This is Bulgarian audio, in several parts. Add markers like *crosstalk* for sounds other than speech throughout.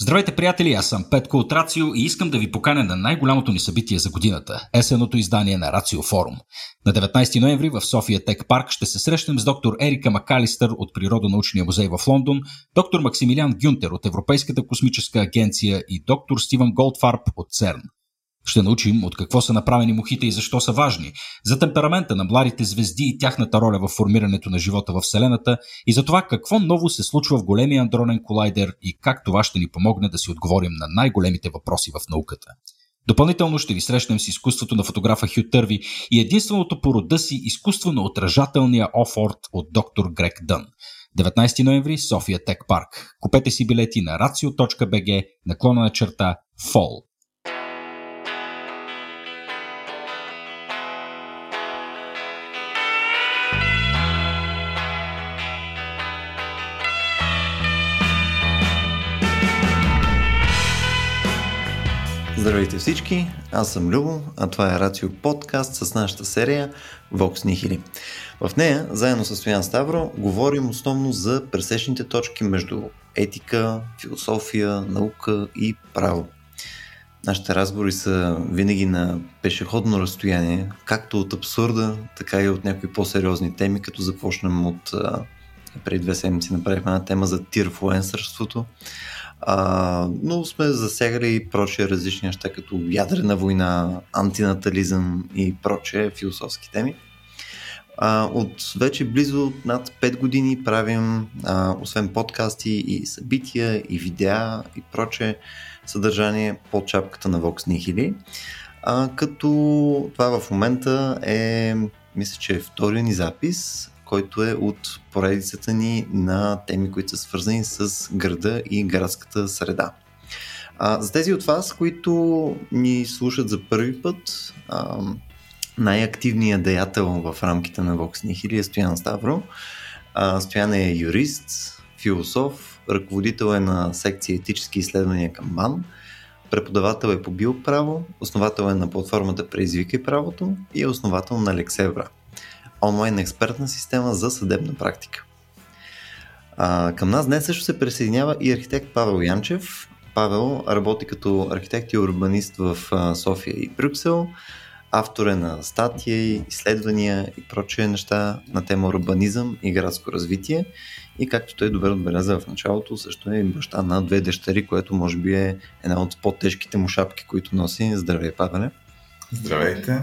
Здравейте, приятели! Аз съм Петко от Рацио и искам да ви поканя на най-голямото ни събитие за годината – есеното издание на Рацио Форум. На 19 ноември в София Тек Парк ще се срещнем с доктор Ерика Макалистър от Природонаучния музей в Лондон, доктор Максимилиан Гюнтер от Европейската космическа агенция и доктор Стивън Голдфарб от ЦЕРН. Ще научим от какво са направени мухите и защо са важни, за темперамента на младите звезди и тяхната роля в формирането на живота в Вселената и за това какво ново се случва в големия андронен колайдер и как това ще ни помогне да си отговорим на най-големите въпроси в науката. Допълнително ще ви срещнем с изкуството на фотографа Хю Търви и единственото по рода си изкуство на отражателния офорт от доктор Грек Дън. 19 ноември, София Тек Парк. Купете си билети на racio.bg, наклона на черта FALL. Здравейте всички, аз съм Любо, а това е Рацио подкаст с нашата серия Vox Nihili. В нея, заедно с Стоян Ставро, говорим основно за пресечните точки между етика, философия, наука и право. Нашите разговори са винаги на пешеходно разстояние, както от абсурда, така и от някои по-сериозни теми, като започнем от преди две седмици направихме една тема за тирфлуенсърството, а, но сме засягали и прочие различни неща, като ядрена война, антинатализъм и прочие философски теми. А, от вече близо над 5 години правим, а, освен подкасти и събития, и видеа, и прочее съдържание под чапката на Vox Nihili. А, като това в момента е, мисля, че е втория ни запис който е от поредицата ни на теми, които са свързани с града и градската среда. А, за тези от вас, които ни слушат за първи път, а, най-активният деятел в рамките на Vox Nihili е Стоян Ставро. А, Стоян е юрист, философ, ръководител е на секция етически изследвания към БАН, преподавател е по биоправо, основател е на платформата Преизвикай правото и е основател на Лексевра – онлайн експертна система за съдебна практика. А, към нас днес също се присъединява и архитект Павел Янчев. Павел работи като архитект и урбанист в София и Брюксел. Автор е на статии, изследвания и прочие неща на тема урбанизъм и градско развитие. И както той добре отбеляза в началото, също е баща на две дъщери, което може би е една от по-тежките му шапки, които носи. Здравей, Павеле! Здравейте!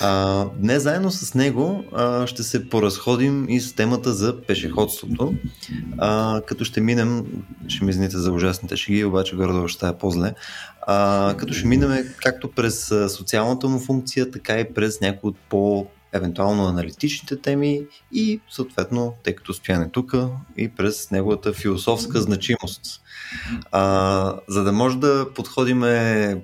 А, днес заедно с него а, ще се поразходим и с темата за пешеходството, а, като ще минем, ще ми извините за ужасните шеги, обаче горе ще е по-зле, а, като ще минем както през социалната му функция, така и през някои от по евентуално аналитичните теми и съответно, тъй като стояне тук и през неговата философска значимост. А, за да може да подходим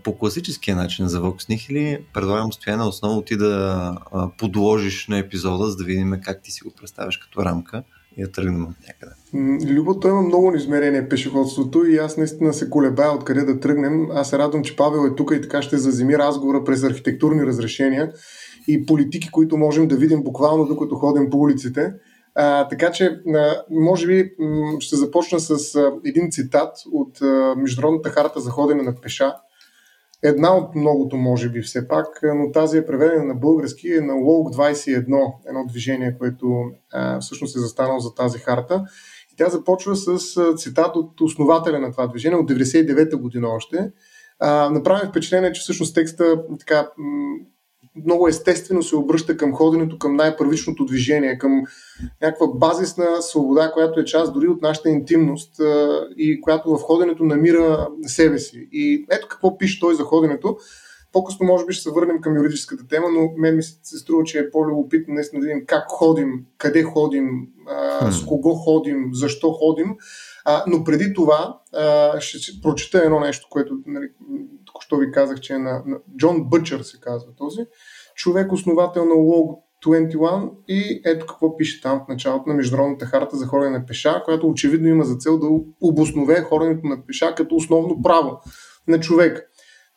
по класическия начин за Vox Nihili, предлагам Стояна основно ти да подложиш на епизода, за да видим как ти си го представяш като рамка и да тръгнем от някъде. Любото има много измерение пешеходството и аз наистина се колебая откъде да тръгнем. Аз се радвам, че Павел е тук и така ще заземи разговора през архитектурни разрешения и политики, които можем да видим буквално докато ходим по улиците. А, така че, а, може би, м- ще започна с а, един цитат от а, Международната харта за ходене на пеша. Една от многото, може би, все пак, но тази е преведена на български, е на Лоук 21, едно движение, което а, всъщност е застанало за тази харта. И тя започва с цитат от основателя на това движение, от 99-та година още. А, направим впечатление, че всъщност текста така, много естествено се обръща към ходенето, към най-първичното движение, към някаква базисна свобода, която е част дори от нашата интимност и която в ходенето намира себе си. И ето какво пише той за ходенето. По-късно може би ще се върнем към юридическата тема, но мен ми се струва, че е по-любопитно днес да видим как ходим, къде ходим, а, с кого ходим, защо ходим. А, но преди това а, ще прочета едно нещо, което нали, току-що ви казах, че е на, на Джон Бъчър се казва този, човек основател на Log 21 и ето какво пише там в началото на Международната харта за хорене на пеша, която очевидно има за цел да обоснове хоренето на пеша като основно право на човек.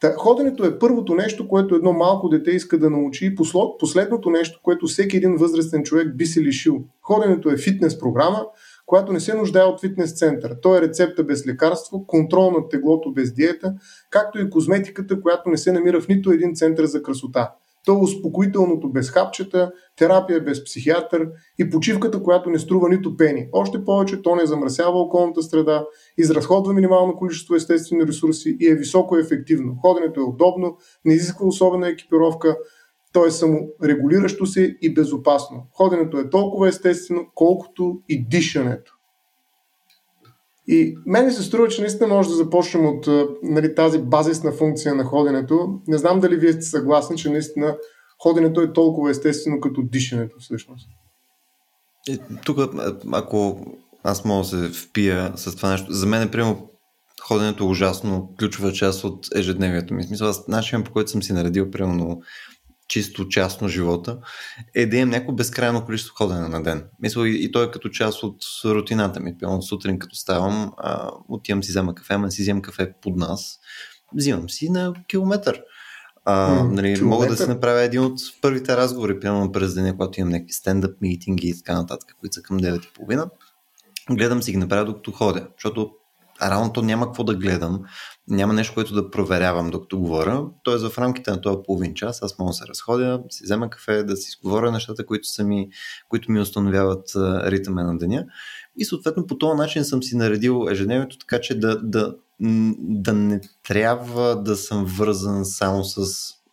Та, ходенето е първото нещо, което едно малко дете иска да научи и последното нещо, което всеки един възрастен човек би се лишил. Ходенето е фитнес програма, която не се нуждае от фитнес център. То е рецепта без лекарство, контрол на теглото без диета, както и козметиката, която не се намира в нито един център за красота. То е успокоителното без хапчета, терапия без психиатър и почивката, която не струва нито пени. Още повече то не замърсява околната среда, изразходва минимално количество естествени ресурси и е високо ефективно. Ходенето е удобно, не изисква особена екипировка, то е саморегулиращо се и безопасно. Ходенето е толкова естествено, колкото и дишането. И мене се струва, че наистина може да започнем от нали, тази базисна функция на ходенето. Не знам дали вие сте съгласни, че наистина ходенето е толкова естествено като дишането всъщност. Е, тук, ако аз мога да се впия с това нещо, за мен е прямо ходенето е ужасно ключова част от ежедневието ми. Смисъл, аз начинът по който съм си наредил, примерно, чисто частно живота, е да имам някакво безкрайно количество ходене на ден. Мисля, и, и то е като част от рутината ми. Пълно сутрин, като ставам, а, отивам си взема кафе, ама си вземам кафе под нас, взимам си на километър. А, mm, нали, километър. мога да се направя един от първите разговори, примерно през деня, когато имам някакви стендъп митинги и така нататък, които са към 9.30. Гледам си ги направя докато ходя, защото рано то няма какво да гледам, няма нещо, което да проверявам докато говоря. Тоест в рамките на този половин час аз мога да се разходя, си взема кафе, да си изговоря нещата, които, са ми, които ми установяват ритъма на деня. И съответно по този начин съм си наредил ежедневието, така че да, да, да не трябва да съм вързан само с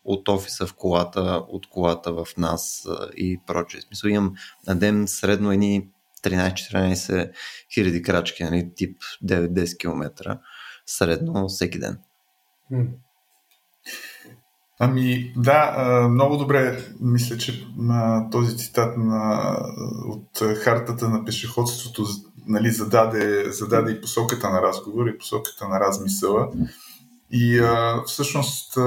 от офиса в колата, от колата в нас и прочее. Смисъл имам на ден средно едни 13-14 хиляди крачки, нали, тип 9-10 км средно всеки ден. Ами да, много добре мисля, че този цитат на, от хартата на пешеходството нали, зададе, зададе и посоката на разговор и посоката на размисъла. И а, всъщност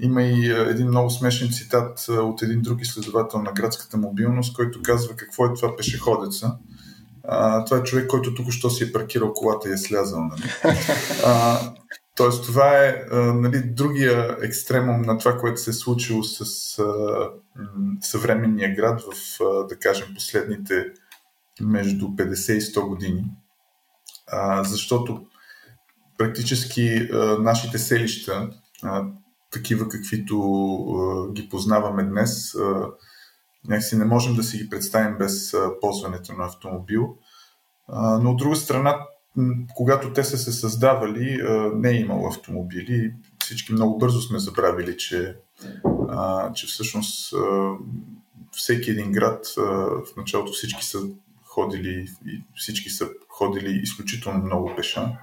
има и един много смешен цитат от един друг изследовател на градската мобилност, който казва какво е това пешеходеца. А, това е човек, който тук що си е паркирал колата и е слязал. Нали? А, тоест, това е а, нали, другия екстремум на това, което се е случило с а, съвременния град в, а, да кажем, последните между 50 и 100 години. А, защото практически а, нашите селища, а, такива каквито а, ги познаваме днес, а, някакси не можем да си ги представим без а, ползването на автомобил. А, но от друга страна, когато те са се създавали, а, не е имало автомобили. Всички много бързо сме забравили, че, а, че всъщност а, всеки един град, а, в началото всички са ходили, всички са ходили изключително много пеша.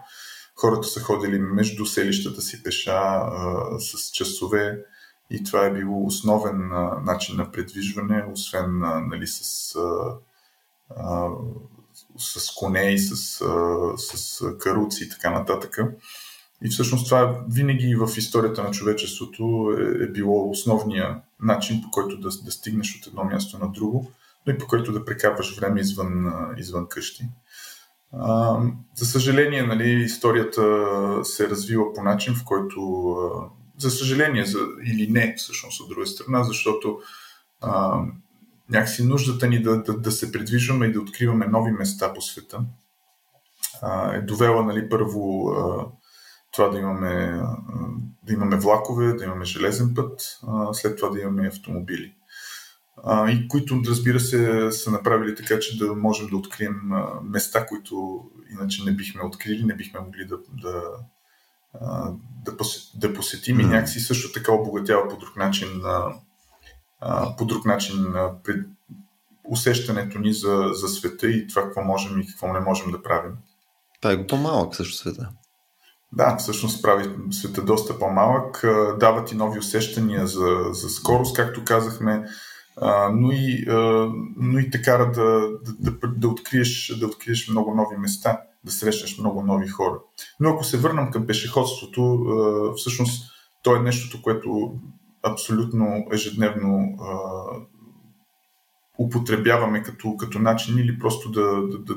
Хората са ходили между селищата си пеша а, с часове и това е било основен а, начин на предвижване, освен а, нали, с, а, а, с коне и с, а, с каруци и така нататък. И всъщност това винаги в историята на човечеството е, е било основния начин, по който да, да стигнеш от едно място на друго, но и по който да прекарваш време извън, извън къщи. За съжаление, нали, историята се е развила по начин, в който, за съжаление за, или не, всъщност от друга страна, защото а, някакси нуждата ни да, да, да се придвижваме и да откриваме нови места по света а, е довела нали, първо а, това да имаме, а, да имаме влакове, да имаме железен път, а, след това да имаме автомобили а, и които, разбира се, са направили така, че да можем да открием места, които иначе не бихме открили, не бихме могли да, да, да, посетим, да посетим и някакси също така обогатява по друг начин, по друг начин пред усещането ни за, за света и това какво можем и какво не можем да правим. Това е по-малък също света. Да, всъщност прави света доста по-малък, дава ти нови усещания за, за скорост, както казахме, но, и, а, но и те кара да, да, да, да, откриеш, да откриеш много нови места, да срещаш много нови хора. Но ако се върнем към пешеходството, всъщност то е нещото, което абсолютно ежедневно употребяваме като, като начин или просто да, да, да,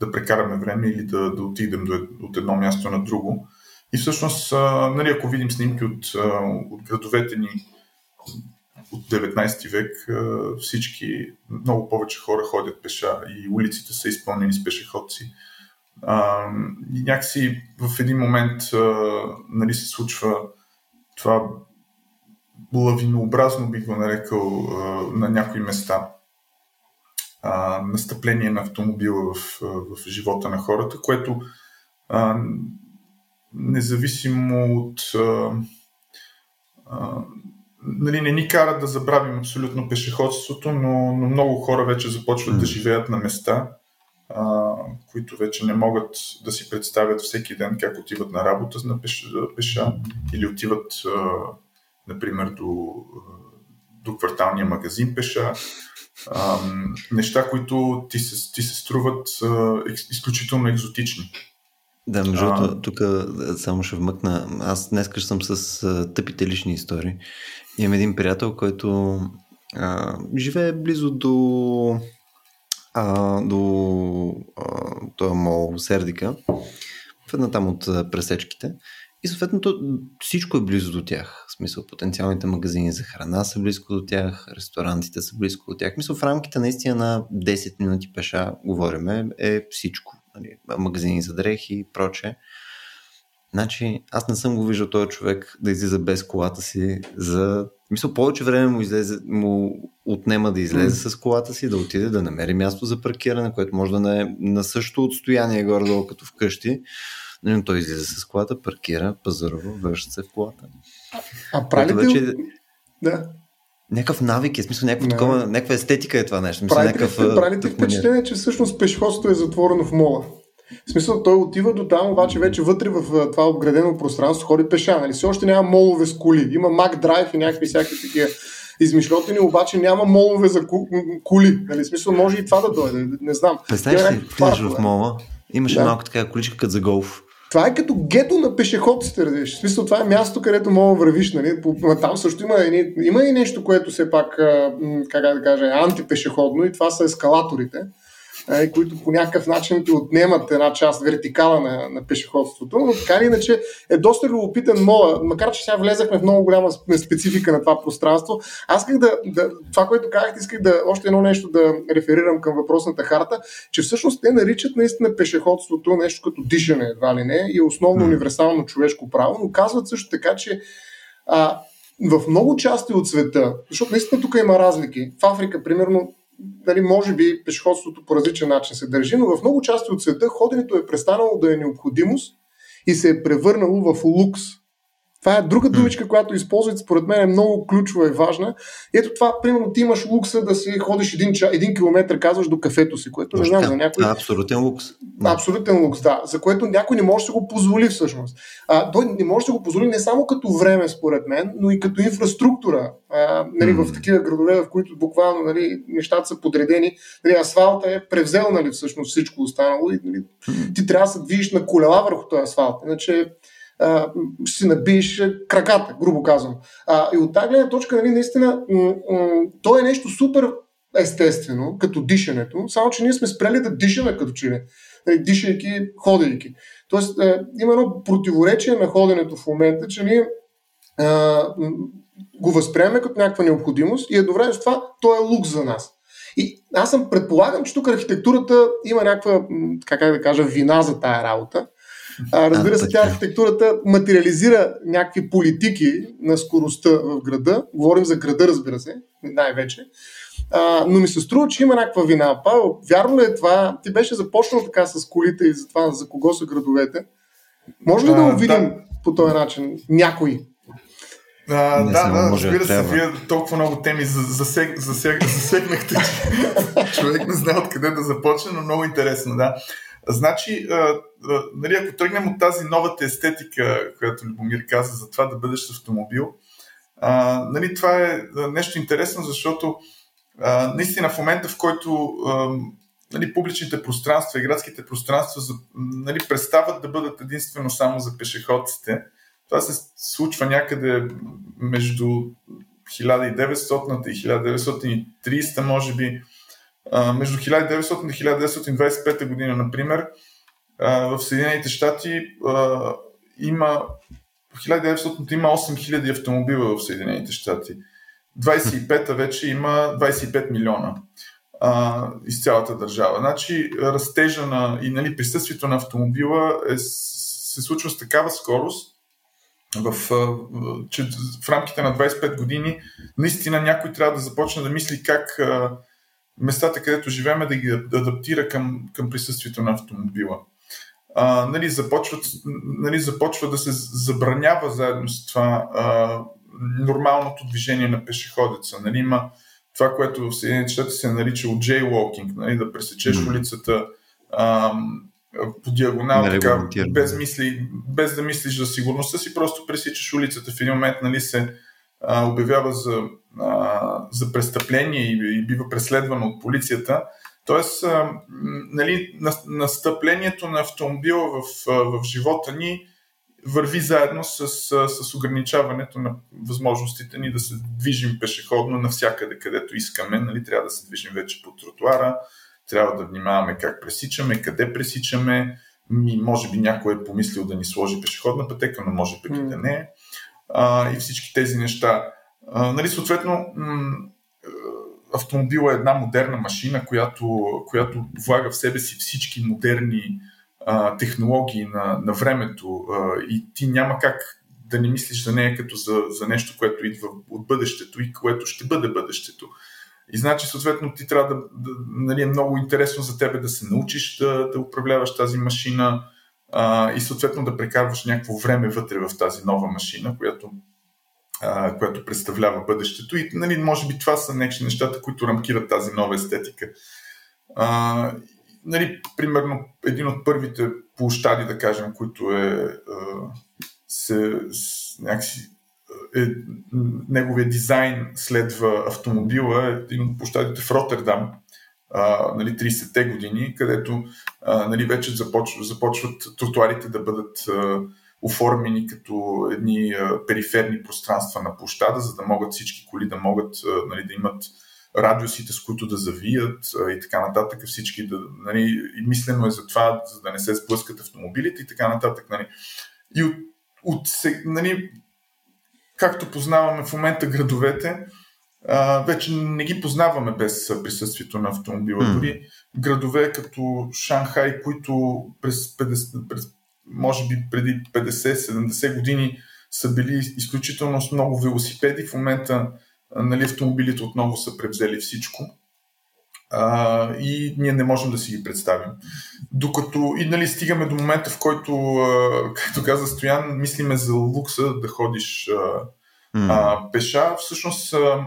да прекараме време или да, да отидем до, от едно място на друго. И всъщност, нали, ако видим снимки от, от градовете ни, от 19 век всички, много повече хора ходят пеша и улиците са изпълнени с пешеходци. И някакси в един момент нали, се случва това лавинообразно, бих го нарекал, на някои места настъпление на автомобила в, в живота на хората, което независимо от нали, не ни кара да забравим абсолютно пешеходството, но, но много хора вече започват mm. да живеят на места, а, които вече не могат да си представят всеки ден как отиват на работа на пеша, пеша или отиват, а, например, до, до кварталния магазин пеша. А, неща, които ти се, ти се струват а, изключително екзотични. Да, между другото, тук само ще вмъкна. Аз днес съм с а, тъпите лични истории. Имам един приятел, който а, живее близо до а, до а, този мол Сердика, в една там от пресечките. И съответно всичко е близо до тях. В смисъл, потенциалните магазини за храна са близко до тях, ресторантите са близко до тях. Мисъл, в рамките наистина на 10 минути пеша, говориме, е всичко. Нали, магазини за дрехи и проче. Значи, аз не съм го виждал този човек да излиза без колата си за... Мисля, повече време му, излезе, му отнема да излезе mm. с колата си, да отиде да намери място за паркиране, което може да не е на същото отстояние горе-долу като вкъщи. Но той излиза с колата, паркира, пазарува, връща се в колата. А прави ли вече... Да. Някакъв навик е, смисъл, някаква, такова, някаква естетика е това нещо. Мисля, прави, някакъв, прави ти впечатление, че всъщност пешеходството е затворено в мола? В смисъл, той отива до там, обаче вече вътре в това обградено пространство ходи пеша. Нали? Все още няма молове с коли. Има Mac Drive и някакви всякакви такива измишлетени, обаче няма молове за коли. Нали? В смисъл, може и това да дойде. Не знам. Представяш си, влизаш в мола, имаше да. малко така количка като за голф. Това е като гето на пешеходците, разбираш. В смисъл, това е място, където мога да вървиш. Нали? Там също има, има и нещо, което все пак, как да кажа, е антипешеходно и това са ескалаторите е, които по някакъв начин ти отнемат една част вертикала на, на пешеходството, но така или иначе е доста любопитен мола, макар че сега влезахме в много голяма специфика на това пространство. Аз исках да, да това, което казах, исках да още едно нещо да реферирам към въпросната харта, че всъщност те наричат наистина пешеходството нещо като дишане, едва ли не, и основно mm. универсално човешко право, но казват също така, че а, в много части от света, защото наистина тук има разлики. В Африка, примерно, дали, може би пешеходството по различен начин се държи, но в много части от света ходенето е престанало да е необходимост и се е превърнало в лукс. Това е друга думичка, която използват, според мен е много ключова и важна. Ето това, примерно, ти имаш лукса да си ходиш един, ча, един километр, казваш, до кафето си, което не знам за някой. Абсолютен лукс. Да. Абсолютен лукс, да. За което някой не може да се го позволи всъщност. А, той не може да го позволи не само като време, според мен, но и като инфраструктура. А, нали, mm. В такива градове, в които буквално нали, нещата са подредени, нали, асфалта е превзел нали, всъщност всичко останало и нали, ти трябва да се движиш на колела върху този асфалт. Иначе ще си набиеш краката, грубо казвам. А, и от тази гледна точка, нали, наистина, м- м- то е нещо супер естествено, като дишането, само че ние сме спрели да дишаме като че ли, нали, дишайки, ходейки. Тоест, е, има едно противоречие на ходенето в момента, че ние е, го възприемаме като някаква необходимост и едновременно с това то е лук за нас. И аз съм предполагам, че тук архитектурата има някаква, как да кажа, вина за тая работа. А, разбира се, тя архитектурата материализира някакви политики на скоростта в града. Говорим за града, разбира се, най-вече. А, но ми се струва, че има някаква вина. Павел, вярно ли е това? Ти беше започнал така с колите и за това, за кого са градовете. Може ли да го видим да. по този начин? Някой? А, да, да, разбира се, вие толкова много теми засег, засег, засегнахте, че *laughs* човек не знае откъде да започне, но много интересно, да. Значи, нали, ако тръгнем от тази новата естетика, която Любомир каза за това да бъдеш автомобил, а, нали, това е нещо интересно, защото а, наистина в момента, в който а, нали, публичните пространства и градските пространства нали, престават да бъдат единствено само за пешеходците, това се случва някъде между 1900 и 1930, може би, между 1900 и 1925 година, например, в Съединените щати има в 1900 има 8000 автомобила в Съединените щати. 25-та вече има 25 милиона а, из цялата държава. Значи растежа на и нали, присъствието на автомобила е, се случва с такава скорост, в, че в рамките на 25 години наистина някой трябва да започне да мисли как местата, където живеем, да ги адаптира към, към присъствието на автомобила. А, нали, започват, нали, започва да се забранява заедно с това а, нормалното движение на пешеходеца. Нали, има това, което в Съединените щати се нарича от jaywalking, нали, да пресечеш mm. улицата а, по диагонал, така, без, мисли, без да мислиш за сигурността си, просто пресичаш улицата. В един момент нали, се а, обявява за, а, за престъпление и, и бива преследвано от полицията. Тоест, нали, настъплението на автомобила в, в живота ни върви заедно с, с ограничаването на възможностите ни да се движим пешеходно навсякъде, където искаме. Нали, трябва да се движим вече по тротуара, трябва да внимаваме как пресичаме, къде пресичаме. Ми, може би някой е помислил да ни сложи пешеходна пътека, но може пък и да не е. А, и всички тези неща. А, нали, съответно, м- автомобил е една модерна машина, която, която влага в себе си всички модерни а, технологии на, на времето а, и ти няма как да не мислиш за нея като за, за нещо, което идва от бъдещето и което ще бъде бъдещето. И значи, съответно, ти трябва да, да нали, е много интересно за тебе да се научиш да, да управляваш тази машина а, и съответно да прекарваш някакво време вътре в тази нова машина, която, а, която представлява бъдещето. И нали, може би това са някакви нещата, които рамкират тази нова естетика. А, нали, примерно, един от първите площади, да кажем, които е, се, някакси е, неговия дизайн следва автомобила, е един от площадите в Роттердам, а, нали, 30-те години, където а, нали, вече започват, започват тротуарите да бъдат а, оформени като едни периферни пространства на площада, за да могат всички коли да могат нали, да имат радиусите, с които да завият и така нататък, всички да, нали, и мислено е за това, за да не се сблъскат автомобилите и така нататък. Нали. И от, от нали, както познаваме в момента градовете, а, вече не ги познаваме без присъствието на автомобила. Mm. Дори градове като Шанхай, които през, 50, през може би преди 50-70 години са били изключително с много велосипеди, в момента нали, автомобилите отново са превзели всичко. А, и ние не можем да си ги представим. Докато и нали, стигаме до момента, в който, а, както каза Стоян, мислиме за лукса да ходиш а, mm. а, пеша. Всъщност а,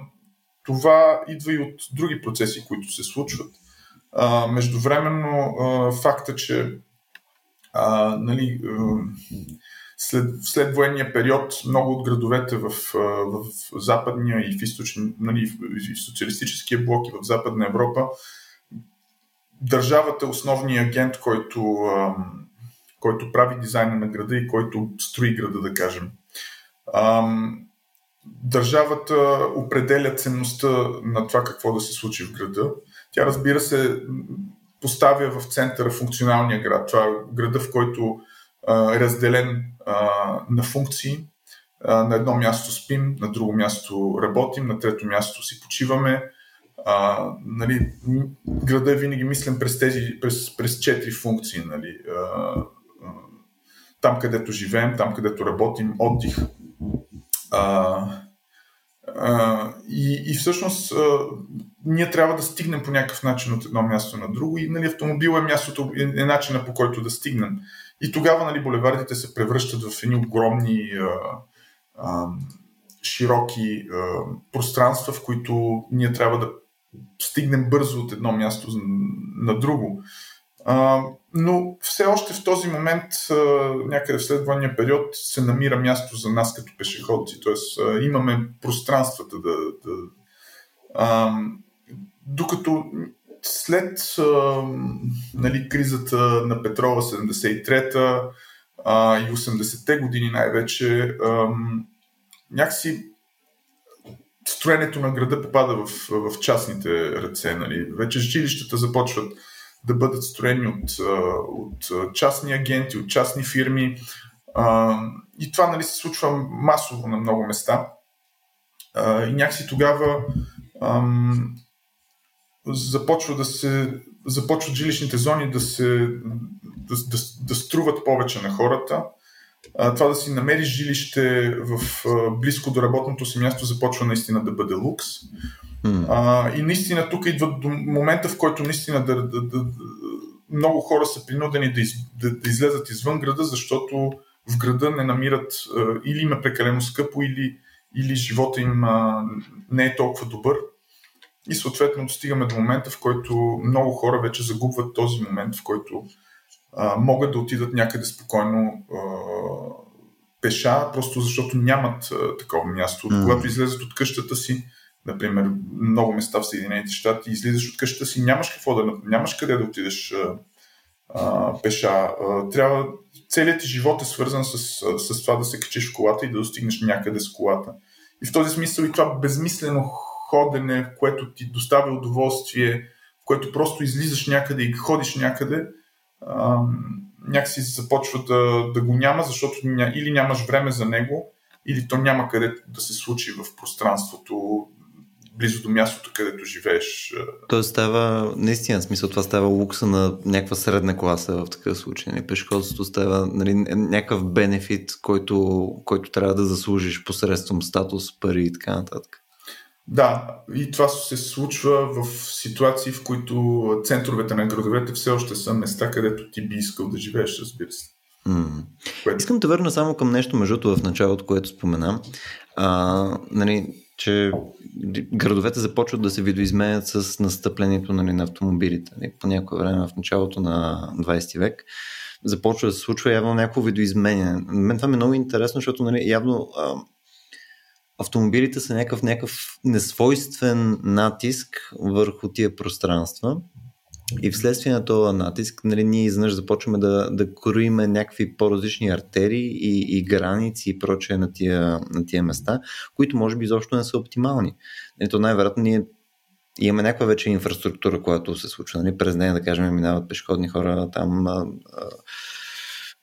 това идва и от други процеси, които се случват. А, междувременно а, факта, че а, нали, след, след военния период много от градовете в, в западния и в, източни, нали, в социалистическия блок и в Западна Европа, държавата е основният агент, който, който прави дизайна на града и който строи града, да кажем. Държавата определя ценността на това какво да се случи в града. Тя, разбира се, поставя в центъра функционалния град. Това е града, в който е разделен на функции. На едно място спим, на друго място работим, на трето място си почиваме. Нали, града е винаги мислен през тези, през, през четири функции. Нали. Там, където живеем, там, където работим, отдих. И, и всъщност а, ние трябва да стигнем по някакъв начин от едно място на друго и нали, автомобил е мястото, е, е начина по който да стигнем. И тогава нали, булевардите се превръщат в едни огромни а, а, широки а, пространства, в които ние трябва да стигнем бързо от едно място на друго. Но все още в този момент, някъде в следвания период, се намира място за нас като пешеходци. Тоест, имаме пространствата да. да а, докато след а, нали, кризата на петрола 73-та а, и 80-те години най-вече, а, някакси строенето на града попада в, в частните ръце. Нали. Вече жилищата започват да бъдат строени от, от частни агенти, от частни фирми. И това нали, се случва масово на много места. И някакси тогава ам, започва да се започват жилищните зони да се да, да, да струват повече на хората. А, това да си намериш жилище в, а, близко до работното си място започва наистина да бъде лукс. Mm. А, и наистина тук идва до момента, в който наистина да, да, да, много хора са принудени да, из, да, да излезат извън града, защото в града не намират а, или им е прекалено скъпо, или, или живота им а, не е толкова добър. И съответно достигаме до момента, в който много хора вече загубват този момент, в който а, могат да отидат някъде спокойно а, пеша, просто защото нямат а, такова място. Mm. Когато излезат от къщата си, например, много места в Съединените щати, излизаш от къщата си, нямаш какво да, нямаш къде да отидеш а, а, пеша. А, трябва, целият ти живот е свързан с, с това да се качиш в колата и да достигнеш някъде с колата. И в този смисъл и това безмислено ходене, което ти доставя удоволствие, в което просто излизаш някъде и ходиш някъде, някакси започва да, да го няма, защото ня, или нямаш време за него, или то няма къде да се случи в пространството, близо до мястото, където живееш. Тоест става, наистина, смисъл, това става лукса на някаква средна класа в такъв случай. Нали? Пешеходството става нали, някакъв бенефит, който, който трябва да заслужиш посредством статус, пари и така нататък. Да, и това се случва в ситуации, в които центровете на градовете все още са места, където ти би искал да живееш, разбира се. Mm. Което... Искам да върна само към нещо, между в началото, което споменам. А, нали, че градовете започват да се видоизменят с настъплението нали, на автомобилите. Нали, по някое време в началото на 20 век започва да се случва явно някакво видоизменяне. Мен това ми е много интересно, защото нали, явно а, автомобилите са някакъв, някакъв несвойствен натиск върху тия пространства. И вследствие на този натиск, нали, ние изнъж започваме да, да кроиме някакви по-различни артерии и, и граници и прочее на тия, на тия места, които може би изобщо не са оптимални. Нали, то най-вероятно ние имаме някаква вече инфраструктура, която се случва. Нали, през нея, да кажем, минават пешеходни хора, там а, а,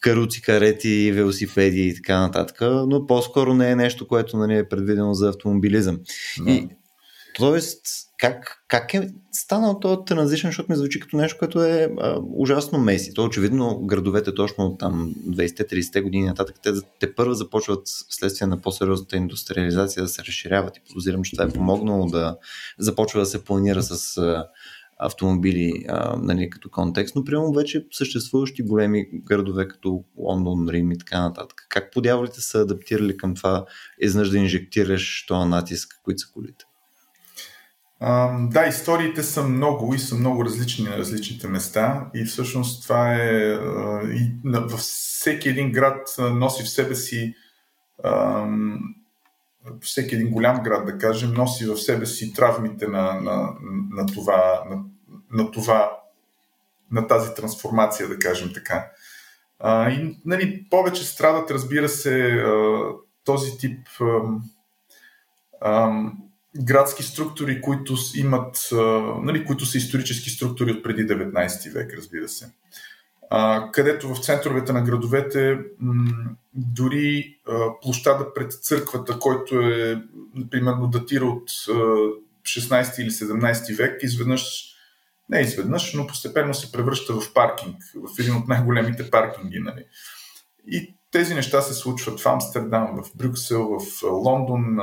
каруци, карети, велосипеди и така нататък, но по-скоро не е нещо, което нали, е предвидено за автомобилизъм. Да. И, тоест, как, как е станал този транзишън, защото ми звучи като нещо, което е а, ужасно меси. То очевидно градовете точно там 20-30 години нататък, те, те първо започват вследствие на по-сериозната индустриализация да се разширяват и подозирам, че това е помогнало да започва да се планира с а, автомобили а, нали, като контекст, но примерно вече съществуващи големи градове като Лондон, Рим и така нататък. Как подявалите са адаптирали към това изнъж да инжектираш този натиск, които са колите? Да, историите са много и са много различни на различните места и всъщност това е и във всеки един град носи в себе си всеки един голям град, да кажем, носи в себе си травмите на, на, на, това, на, на това, на тази трансформация, да кажем така. И нали, повече страдат, разбира се, този тип градски структури, които имат, нали, които са исторически структури от преди 19 век, разбира се а, където в центровете на градовете м- дори а, площада пред църквата, който е, примерно, датира от а, 16 или 17 век, изведнъж, не изведнъж, но постепенно се превръща в паркинг, в един от най-големите паркинги. Нали. И тези неща се случват в Амстердам, в Брюксел, в Лондон,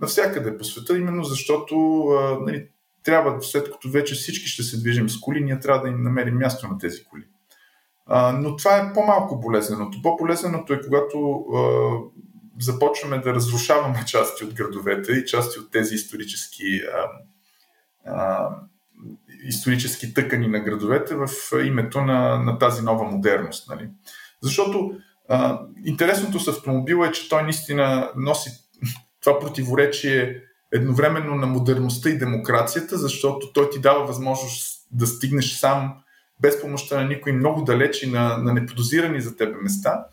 навсякъде по света, именно защото нали, трябва, след като вече всички ще се движим с коли, ние трябва да им намерим място на тези коли. Но това е по-малко болезненото. По-болезненото е когато започваме да разрушаваме *laughs* части от градовете и части от тези исторически, а, а, исторически тъкани на градовете в името на, на тази нова модерност. Нали? Защото а, интересното с автомобила е, че той наистина носи това противоречие едновременно на модерността и демокрацията, защото той ти дава възможност да стигнеш сам без помощта на никой, много далечи на, на неподозирани за тебе места.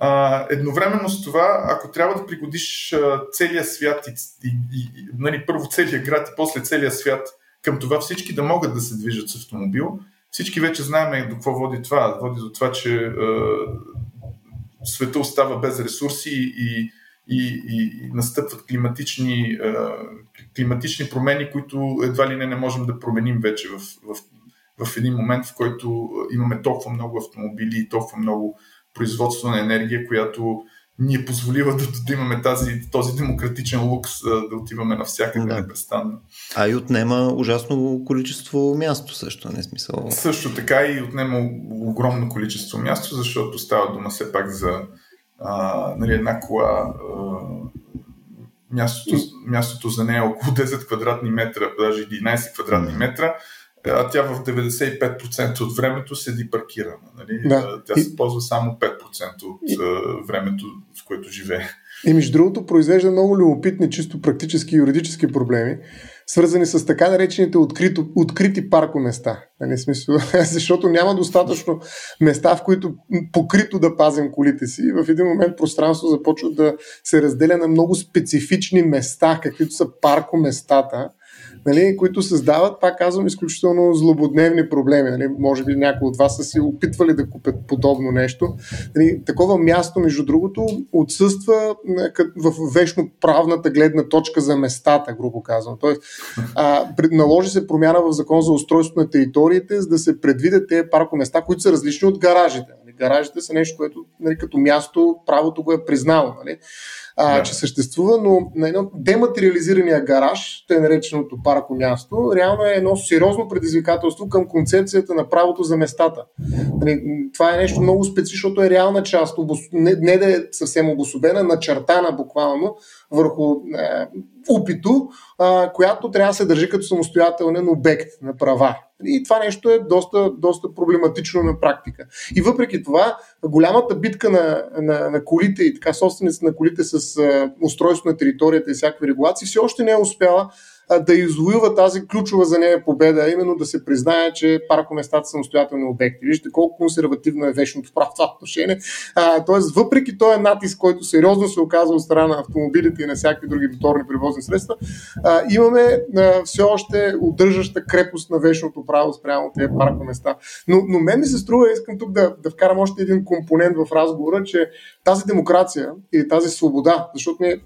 А, едновременно с това, ако трябва да пригодиш а, целия свят и, и, и нали, първо целия град и после целия свят към това всички да могат да се движат с автомобил, всички вече знаем до какво води това. Води до това, че а, света остава без ресурси и и, и, и настъпват климатични, климатични промени, които едва ли не не можем да променим вече в, в, в един момент, в който имаме толкова много автомобили и толкова много производство на енергия, която ни е позволила да, да имаме тази, този демократичен лукс да отиваме навсякъде да. непрестанно. А и отнема ужасно количество място също, не е смисъл. Също така и отнема огромно количество място, защото става дума все пак за а, нали, една кола. А, мястото, мястото за нея е около *laughs* 10 квадратни метра, даже 11 квадратни метра а тя в 95% от времето седи паркирана. Нали? Да. Тя се ползва само 5% от и... времето, в което живее. И между другото произвежда много любопитни, чисто практически и юридически проблеми, свързани с така наречените открито, открити паркоместа. Нали, смисъл, *laughs* защото няма достатъчно места, в които покрито да пазим колите си. В един момент пространство започва да се разделя на много специфични места, каквито са паркоместата нали, които създават, пак казвам, изключително злободневни проблеми. Нали. Може би някои от вас са си опитвали да купят подобно нещо. Нали, такова място, между другото, отсъства в вечно правната гледна точка за местата, грубо казвам. Тоест, а, наложи се промяна в закон за устройство на териториите, за да се предвидят тези паркоместа, които са различни от гаражите. Нали. Гаражите са нещо, което нали, като място правото го е признало. Нали а, че съществува, но на едно дематериализирания гараж, тъй нареченото парко място, реално е едно сериозно предизвикателство към концепцията на правото за местата. Нали, това е нещо много специфично, защото е реална част, не, не да е съвсем обособена, начертана буквално върху е, опито, а, която трябва да се държи като самостоятелен обект на права. И това нещо е доста, доста проблематично на практика. И въпреки това, голямата битка на, на, на колите и така собственици на колите с устройство на територията и всякакви регулации все още не е успяла да извоюва тази ключова за нея победа, именно да се признае, че паркоместата са самостоятелни обекти. Вижте колко консервативно е вечното право това отношение. А, тоест, въпреки този натиск, който сериозно се оказва от страна на автомобилите и на всякакви други моторни превозни средства, а, имаме а, все още удържаща крепост на вечното право спрямо тези паркоместа. Но, но мен ми се струва, искам тук да, да вкарам още един компонент в разговора, че тази демокрация или тази свобода, защото ние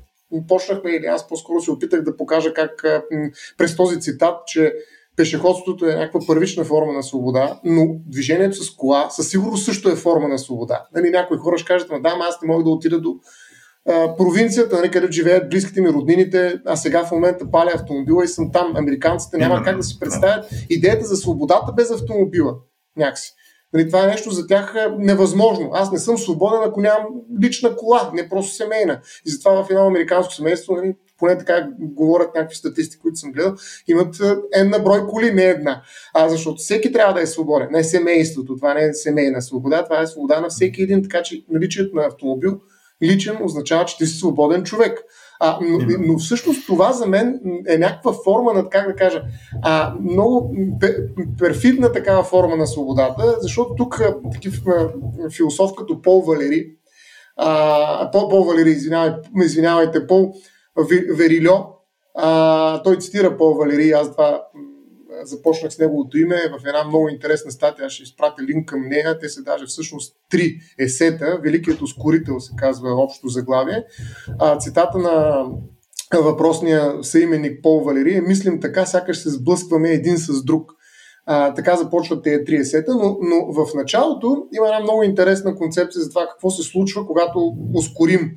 почнахме, или аз по-скоро се опитах да покажа как през този цитат, че пешеходството е някаква първична форма на свобода, но движението с кола със сигурност също е форма на свобода. Нали, някои хора ще кажат, да, аз не мога да отида до а, провинцията, нали, където живеят близките ми роднините, а сега в момента паля автомобила и съм там. Американците няма как да си представят идеята за свободата без автомобила. Някакси. Нали, това е нещо за тях е, невъзможно. Аз не съм свободен, ако нямам лична кола, не просто семейна. И затова в едно американско семейство, нали, поне така говорят някакви статистики, които съм гледал, имат е, една брой коли, не една. А защото всеки трябва да е свободен. Не семейството. Това не е семейна свобода, това е свобода на всеки един. Така че наличието на автомобил личен означава, че ти си свободен човек. А, но, но всъщност това за мен е някаква форма на, как да кажа, а, много перфидна такава форма на свободата, защото тук такив философ като Пол Валери, а, Пол, Пол Валери, извинявай, извинявайте, Пол Верильо, а, той цитира Пол Валери, аз това започнах с неговото име в една много интересна статия, ще изпратя линк към нея, те са даже всъщност три есета, Великият ускорител се казва общо заглавие. А, цитата на въпросния съименник Пол Валерий мислим така, сякаш се сблъскваме един с друг. А, така започват тези три есета, но, но в началото има една много интересна концепция за това какво се случва, когато ускорим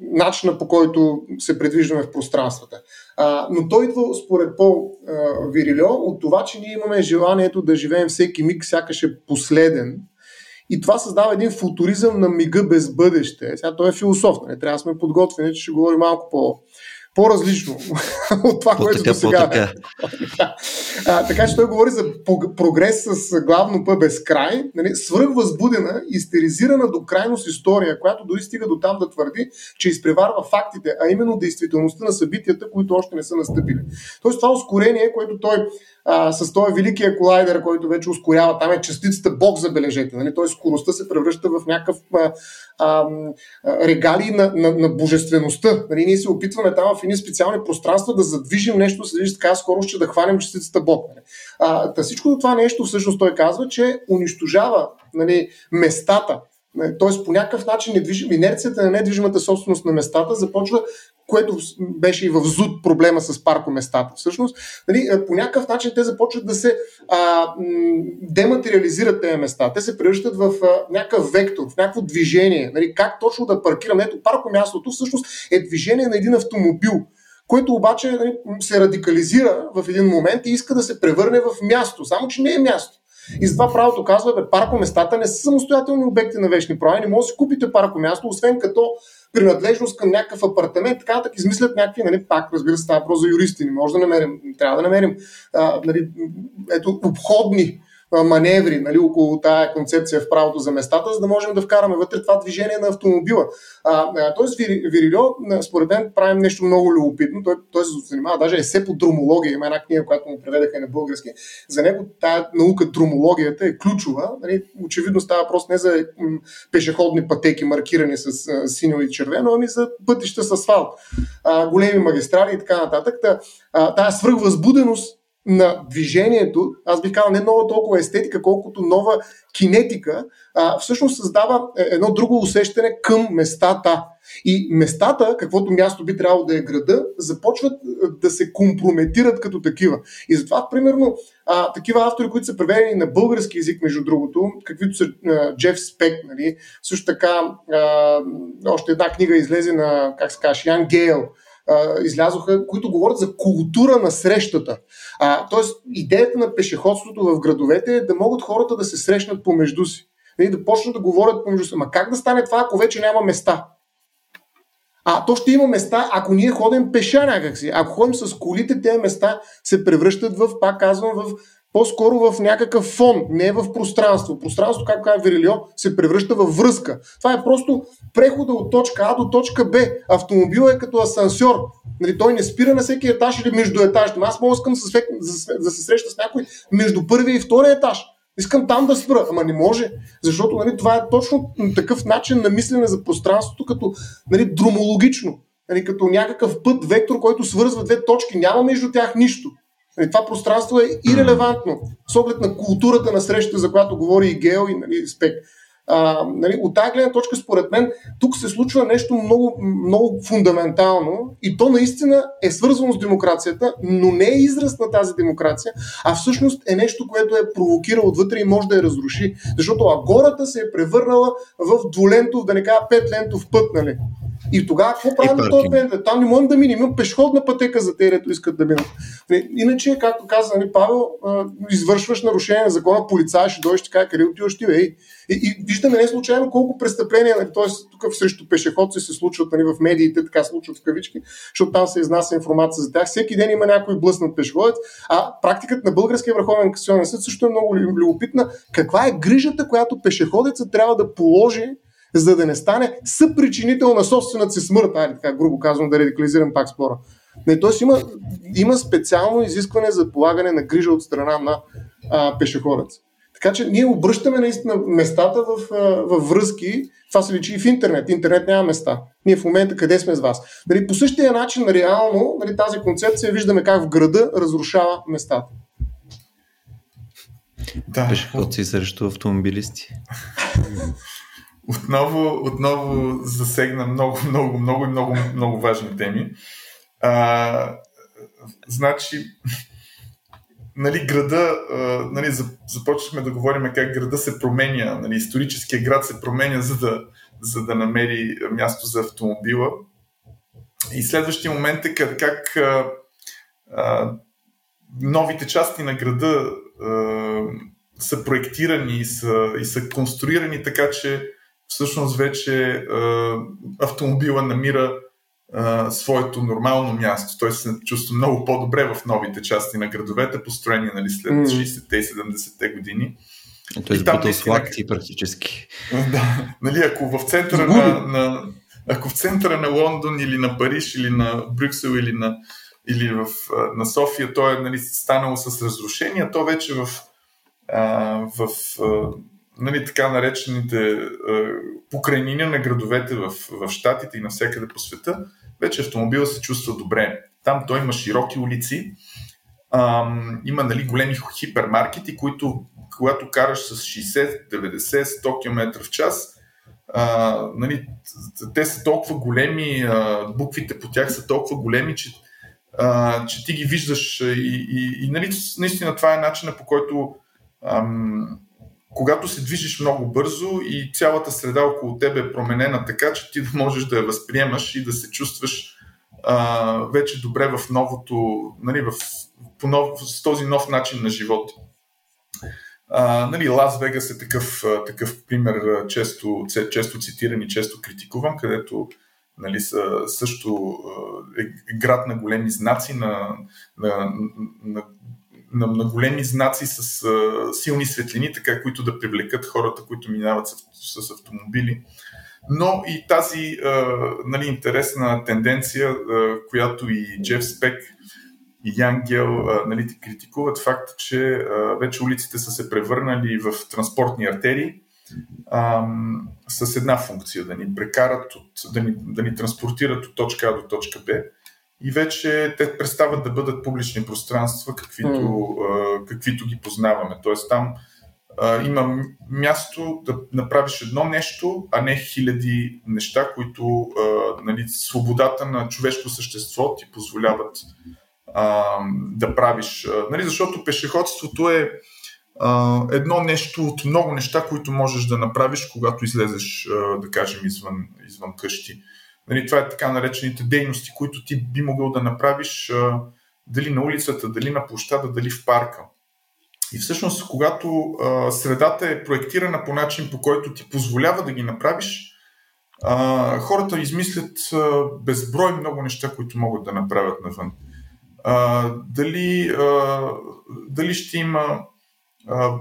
начина по който се предвиждаме в пространствата. А, но той идва, според Пол а, Вирилио, от това, че ние имаме желанието да живеем всеки миг, сякаш е последен. И това създава един футуризъм на мига без бъдеще. Сега той е философ, не нали? трябва да сме подготвени, че ще говори малко по, по-различно *laughs* от това, което до сега. Така. а, така че той говори за прогрес с главно П безкрай, нали, свръхвъзбудена, истеризирана до крайност история, която дори стига до там да твърди, че изпреварва фактите, а именно действителността на събитията, които още не са настъпили. Тоест това ускорение, което той а, с този великия колайдер, който вече ускорява, там е частицата Бог, забележете. Нали? Тоест скоростта се превръща в някакъв регалии на, на, на божествеността. Нали? Ние се опитваме там в едни специални пространства да задвижим нещо, движи така скоро, че да хванем частицата Бог. Нали? А, та всичко това нещо всъщност той казва, че унищожава нали, местата, Тоест, по някакъв начин недвижим, инерцията на недвижимата собственост на местата започва което беше и в ЗУД проблема с паркоместата. Всъщност, нали, по някакъв начин те започват да се а, дематериализират тези места. Те се превръщат в а, някакъв вектор, в някакво движение. Нали, как точно да паркираме? Ето, паркомястото всъщност е движение на един автомобил което обаче нали, се радикализира в един момент и иска да се превърне в място, само че не е място. И затова правото казва, бе, паркоместата не са самостоятелни обекти на вечни права, не може да си купите паркомясто, освен като принадлежност към някакъв апартамент, така да измислят някакви, нали, пак разбира се, става въпрос за юристи, не може да намерим, трябва да намерим а, нали, ето, обходни маневри нали, около тая концепция в правото за местата, за да можем да вкараме вътре това движение на автомобила. тоест, Вирилио, според мен, правим нещо много любопитно. Той, той се занимава, даже есе по дромология. Има една книга, която му преведаха на български. За него тая наука, дромологията, е ключова. Нали, очевидно става въпрос не за пешеходни пътеки, маркирани с синьо и червено, ами за пътища с асфалт, големи магистрали и така нататък. Тая свръхвъзбуденост на движението, аз бих казал не много толкова естетика, колкото нова кинетика, а, всъщност създава е, едно друго усещане към местата. И местата, каквото място би трябвало да е града, започват е, да се компрометират като такива. И затова, примерно, а, такива автори, които са преведени на български язик, между другото, каквито са а, Джеф Спек, нали, също така а, още една книга излезе на, как се каже, Ян Гейл, излязоха, които говорят за култура на срещата. А, тоест, идеята на пешеходството в градовете е да могат хората да се срещнат помежду си. Нали, да почнат да говорят помежду си. Ама как да стане това, ако вече няма места? А то ще има места, ако ние ходим пеша някакси. Ако ходим с колите, тези места се превръщат в, пак казвам, в по-скоро в някакъв фон, не в пространство. Пространство, както казва Верилио, се превръща в връзка. Това е просто прехода от точка А до точка Б. Автомобил е като асансьор. Нали, той не спира на всеки етаж или между етажите. Аз мога искам да се среща с някой между първия и втория етаж. Искам там да спра, ама не може, защото нали, това е точно такъв начин на мислене за пространството, като нали, дромологично, нали, като някакъв път, вектор, който свързва две точки. Няма между тях нищо. Нали, това пространство е ирелевантно с оглед на културата на срещата, за която говори и Гео и нали, Спек. А, нали, от тази гледна точка, според мен, тук се случва нещо много, много фундаментално и то наистина е свързано с демокрацията, но не е израз на тази демокрация, а всъщност е нещо, което е провокирало отвътре и може да я разруши. Защото агората се е превърнала в двулентов, да не кажа петлентов път, нали? И тогава какво правим този пен? Там не можем да минем. Има пешеходна пътека за те, които искат да минат. Иначе, както каза нали, Павел, извършваш нарушение на закона, полицай ще дойде, ще каже, къде отиваш ти, ей. И, и виждаме не случайно колко престъпления, нали, т.е. тук срещу пешеходци се случват нали, в медиите, така случват в кавички, защото там се изнася информация за тях. Всеки ден има някой блъснат пешеходец, а практиката на Българския върховен касационен съд също е много любопитна. Каква е грижата, която пешеходеца трябва да положи за да не стане съпричинител на собствената си смърт, айде така грубо казвам да радикализирам пак спора. Не, т.е. Има, има специално изискване за полагане на грижа от страна на а, пешеходец. Така че ние обръщаме наистина местата в, в връзки. Това се личи и в интернет. Интернет няма места. Ние в момента къде сме с вас? Дали, по същия начин, реално, нали, тази концепция виждаме как в града разрушава местата. Да. Пешеходци срещу автомобилисти. *laughs* отново, отново засегна много, много, много, много, много важни теми. А, значи, нали, града, нали, започнахме да говорим как града се променя, нали, историческия град се променя, за да, за да намери място за автомобила. И следващия момент е как, как а, новите части на града а, са проектирани и са, и са конструирани така, че всъщност вече а, автомобила намира а, своето нормално място. Той се чувства много по-добре в новите части на градовете, построени нали, след mm. 60-те и 70-те години. Той е сбутал с лакти практически. Да, нали, ако в центъра на, на, ако в центъра на Лондон или на Париж или на Брюксел или на, или в, на София то е нали, станало с разрушения, то вече в, а, в нали, така наречените е, покрайнини на градовете в, в Штатите и навсякъде по света, вече автомобила се чувства добре. Там той има широки улици, ам, има нали, големи хипермаркети, които когато караш с 60, 90, 100 км в час, а, нали, те са толкова големи, а, буквите по тях са толкова големи, че, а, че ти ги виждаш и, и, и нали, наистина това е начина по който ам, когато се движиш много бързо и цялата среда около тебе е променена така, че ти да можеш да я възприемаш и да се чувстваш а, вече добре в новото, нали, в, по нов, с този нов начин на живота. А, нали, Лас Вегас е такъв, такъв пример, често, често цитиран и често критикуван, където нали, са също е град на големи знаци, на, на, на, на, на големи знаци с а, силни светлини, така, които да привлекат хората, които минават с, с автомобили. Но и тази а, нали, интересна тенденция, а, която и Джеф Спек и Ян Гел нали, критикуват факта, че а, вече улиците са се превърнали в транспортни артерии а, с една функция да ни прекарат, от, да, ни, да ни транспортират от точка А до точка Б и вече те престават да бъдат публични пространства, каквито, mm. каквито ги познаваме. Тоест там а, има място да направиш едно нещо, а не хиляди неща, които а, нали, свободата на човешко същество ти позволяват а, да правиш. Нали, защото пешеходството е а, едно нещо от много неща, които можеш да направиш, когато излезеш, а, да кажем, извън, извън къщи. Нали, това е така наречените дейности, които ти би могъл да направиш а, дали на улицата, дали на площада, дали в парка. И всъщност, когато а, средата е проектирана по начин, по който ти позволява да ги направиш, а, хората измислят а, безброй много неща, които могат да направят навън. А, дали, а, дали ще има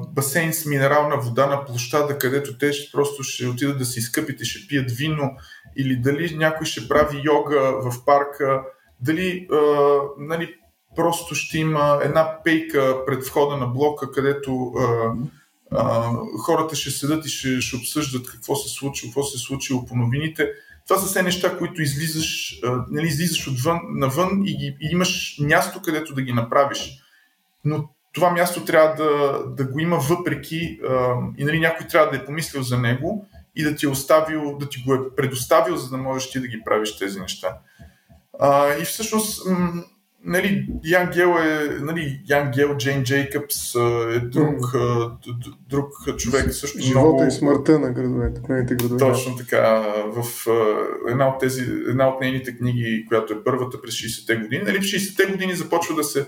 басейн с минерална вода на площада, където те ще, просто ще отидат да се изкъпят и ще пият вино, или дали някой ще прави йога в парка, дали а, нали, просто ще има една пейка пред входа на блока, където а, а, хората ще седат и ще, ще обсъждат какво се случи, какво се е случило по новините. Това са все неща, които излизаш, а, нали, излизаш отвън, навън и, и имаш място, където да ги направиш. Но това място трябва да, да го има въпреки а, и нали, някой трябва да е помислил за него и да ти е оставил, да ти го е предоставил, за да можеш ти да ги правиш тези неща. А, и всъщност м- нали, Ян Гел е, нали, Ян Гел, Джейн Джейкъбс е друг, mm. друг човек също Живота много... и смъртта на градовете, големите градове. Точно така. В една от, тези, една от нейните книги, която е първата през 60-те години, нали, в 60-те години започва да се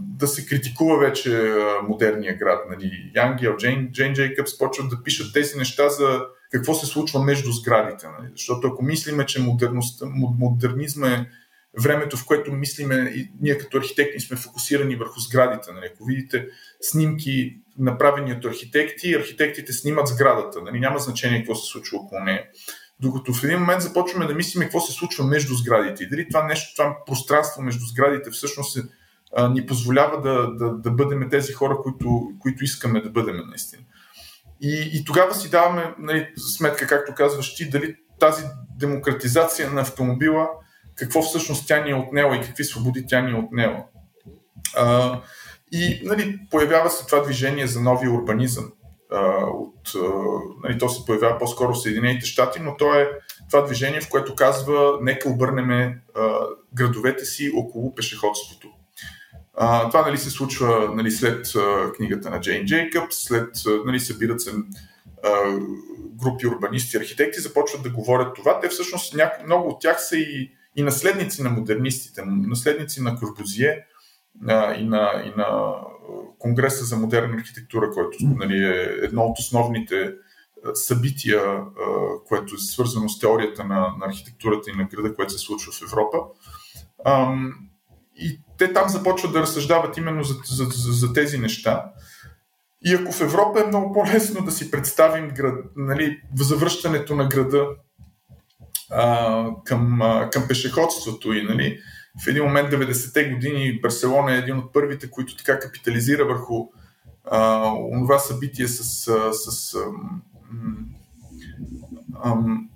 да се критикува вече модерния град. Нали. Ян Гел, Джейн, Джейн Джейкъбс почват да пишат тези неща за какво се случва между сградите. Нали. Защото ако мислиме, че модернизма е времето, в което мислиме, и ние като архитекти сме фокусирани върху сградите. Нали? Ако видите снимки, направени от архитекти, архитектите снимат сградата. Нали? Няма значение какво се случва около нея. Докато в един момент започваме да мислим какво се случва между сградите. И дали това нещо, това пространство между сградите всъщност е, а, ни позволява да, да, да бъдем тези хора, които, които искаме да бъдем наистина. И, и тогава си даваме нали, сметка, както казваш ти, дали тази демократизация на автомобила какво всъщност тя ни е отнела и какви свободи тя ни е отнела. А, и нали, появява се това движение за новия урбанизъм. А, от, а, нали, то се появява по-скоро в Съединените щати, но то е това движение, в което казва нека обърнем градовете си около пешеходството. А, това нали, се случва нали, след а, книгата на Джейн Джейкъбс, след нали, събират се а, групи урбанисти, архитекти, започват да говорят това. Те всъщност няко, много от тях са и и наследници на модернистите, наследници на Корбузие а, и, на, и на Конгреса за модерна архитектура, който нали, е едно от основните събития, което е свързано с теорията на, на архитектурата и на града, което се случва в Европа. А, и те там започват да разсъждават именно за, за, за, за тези неща. И ако в Европа е много по-лесно да си представим град, нали, завръщането на града а, към, а, към пешеходството и нали, в един момент 90-те години Барселона е един от първите, които така капитализира върху а, това събитие с, с, с ам,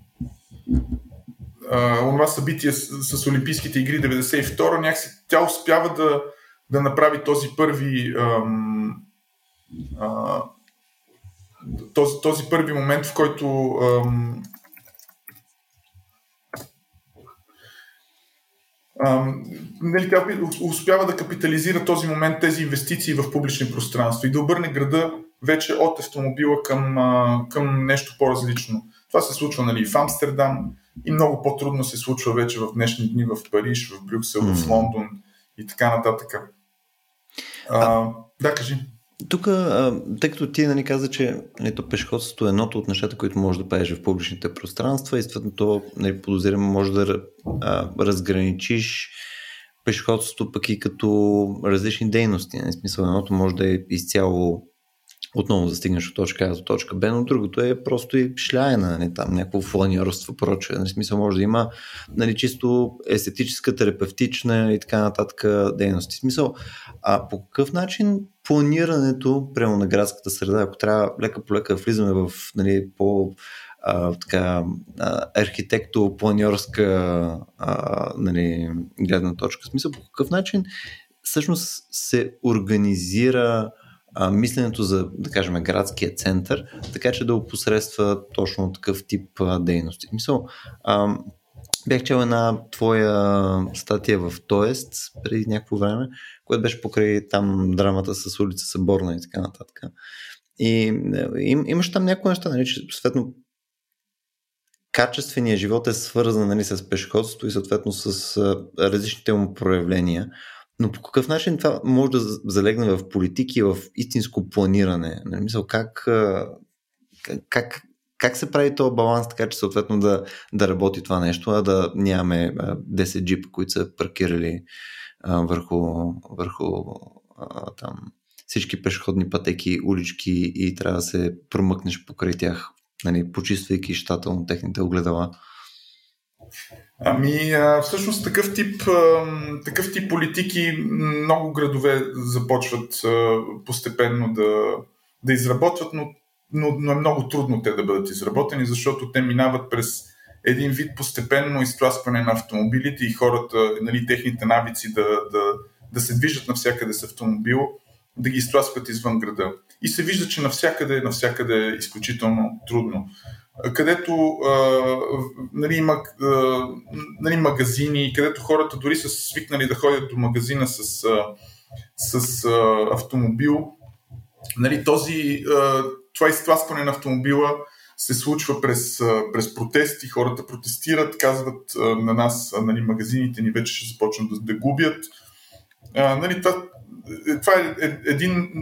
онова събитие с, с Олимпийските игри 92 някакси тя успява да, да направи този първи ам, а, този, този първи момент, в който ам, ам, нали, тя успява да капитализира този момент тези инвестиции в публични пространства и да обърне града вече от автомобила към, а, към нещо по-различно. Това се случва нали, в Амстердам и много по-трудно се случва вече в днешни дни в Париж, в Брюксел, mm. в Лондон и така нататък. А, да, кажи. Тук, тъй като ти нали, каза, че нали, то пешеходството е едното от нещата, които може да правиш в публичните пространства и съответно нали, подозирам може да а, разграничиш пешеходството пък и като различни дейности. Нали, смисъл едното може да е изцяло отново да стигнеш от точка А до точка Б, но другото е просто и шляене, нали, там някакво фланьорство, прочее. Нали, смисъл може да има нали, чисто естетическа, терапевтична и така нататък дейности. Смисъл, а по какъв начин планирането прямо на градската среда, ако трябва лека по лека влизаме в нали, по а, така, архитекто-планьорска нали, гледна точка. Смисъл, по какъв начин всъщност се организира а, мисленето за, да кажем, градския център, така че да опосредства точно такъв тип а, дейности. Мисъл, а, бях чел една твоя статия в Тоест преди някакво време, което беше покрай там драмата с улица Съборна и така нататък. И им, имаш там някои неща, нали, че съответно качественият живот е свързан нали, с пешеходството и съответно с а, различните му проявления. Но по какъв начин това може да залегне в политики, в истинско планиране? Нали, мисъл, как, как, как се прави този баланс, така че съответно да, да работи това нещо, а да нямаме 10 джипа, които са паркирали върху, върху там, всички пешеходни пътеки, улички и трябва да се промъкнеш покрай тях, нали, почиствайки щателно техните огледала? Ами, всъщност такъв тип, такъв тип политики много градове започват постепенно да, да изработват, но, но, но е много трудно те да бъдат изработени, защото те минават през един вид постепенно изтласкване на автомобилите и хората, нали, техните навици да, да, да се движат навсякъде с автомобил, да ги изтласкват извън града. И се вижда, че навсякъде, навсякъде е изключително трудно където нали, има нали, магазини, където хората дори са свикнали да ходят до магазина с, с автомобил. Нали, този, това изтласкване на автомобила се случва през, през протести, хората протестират, казват на нас, нали, магазините ни вече ще започнат да, да губят. А, нали, това, е, това е един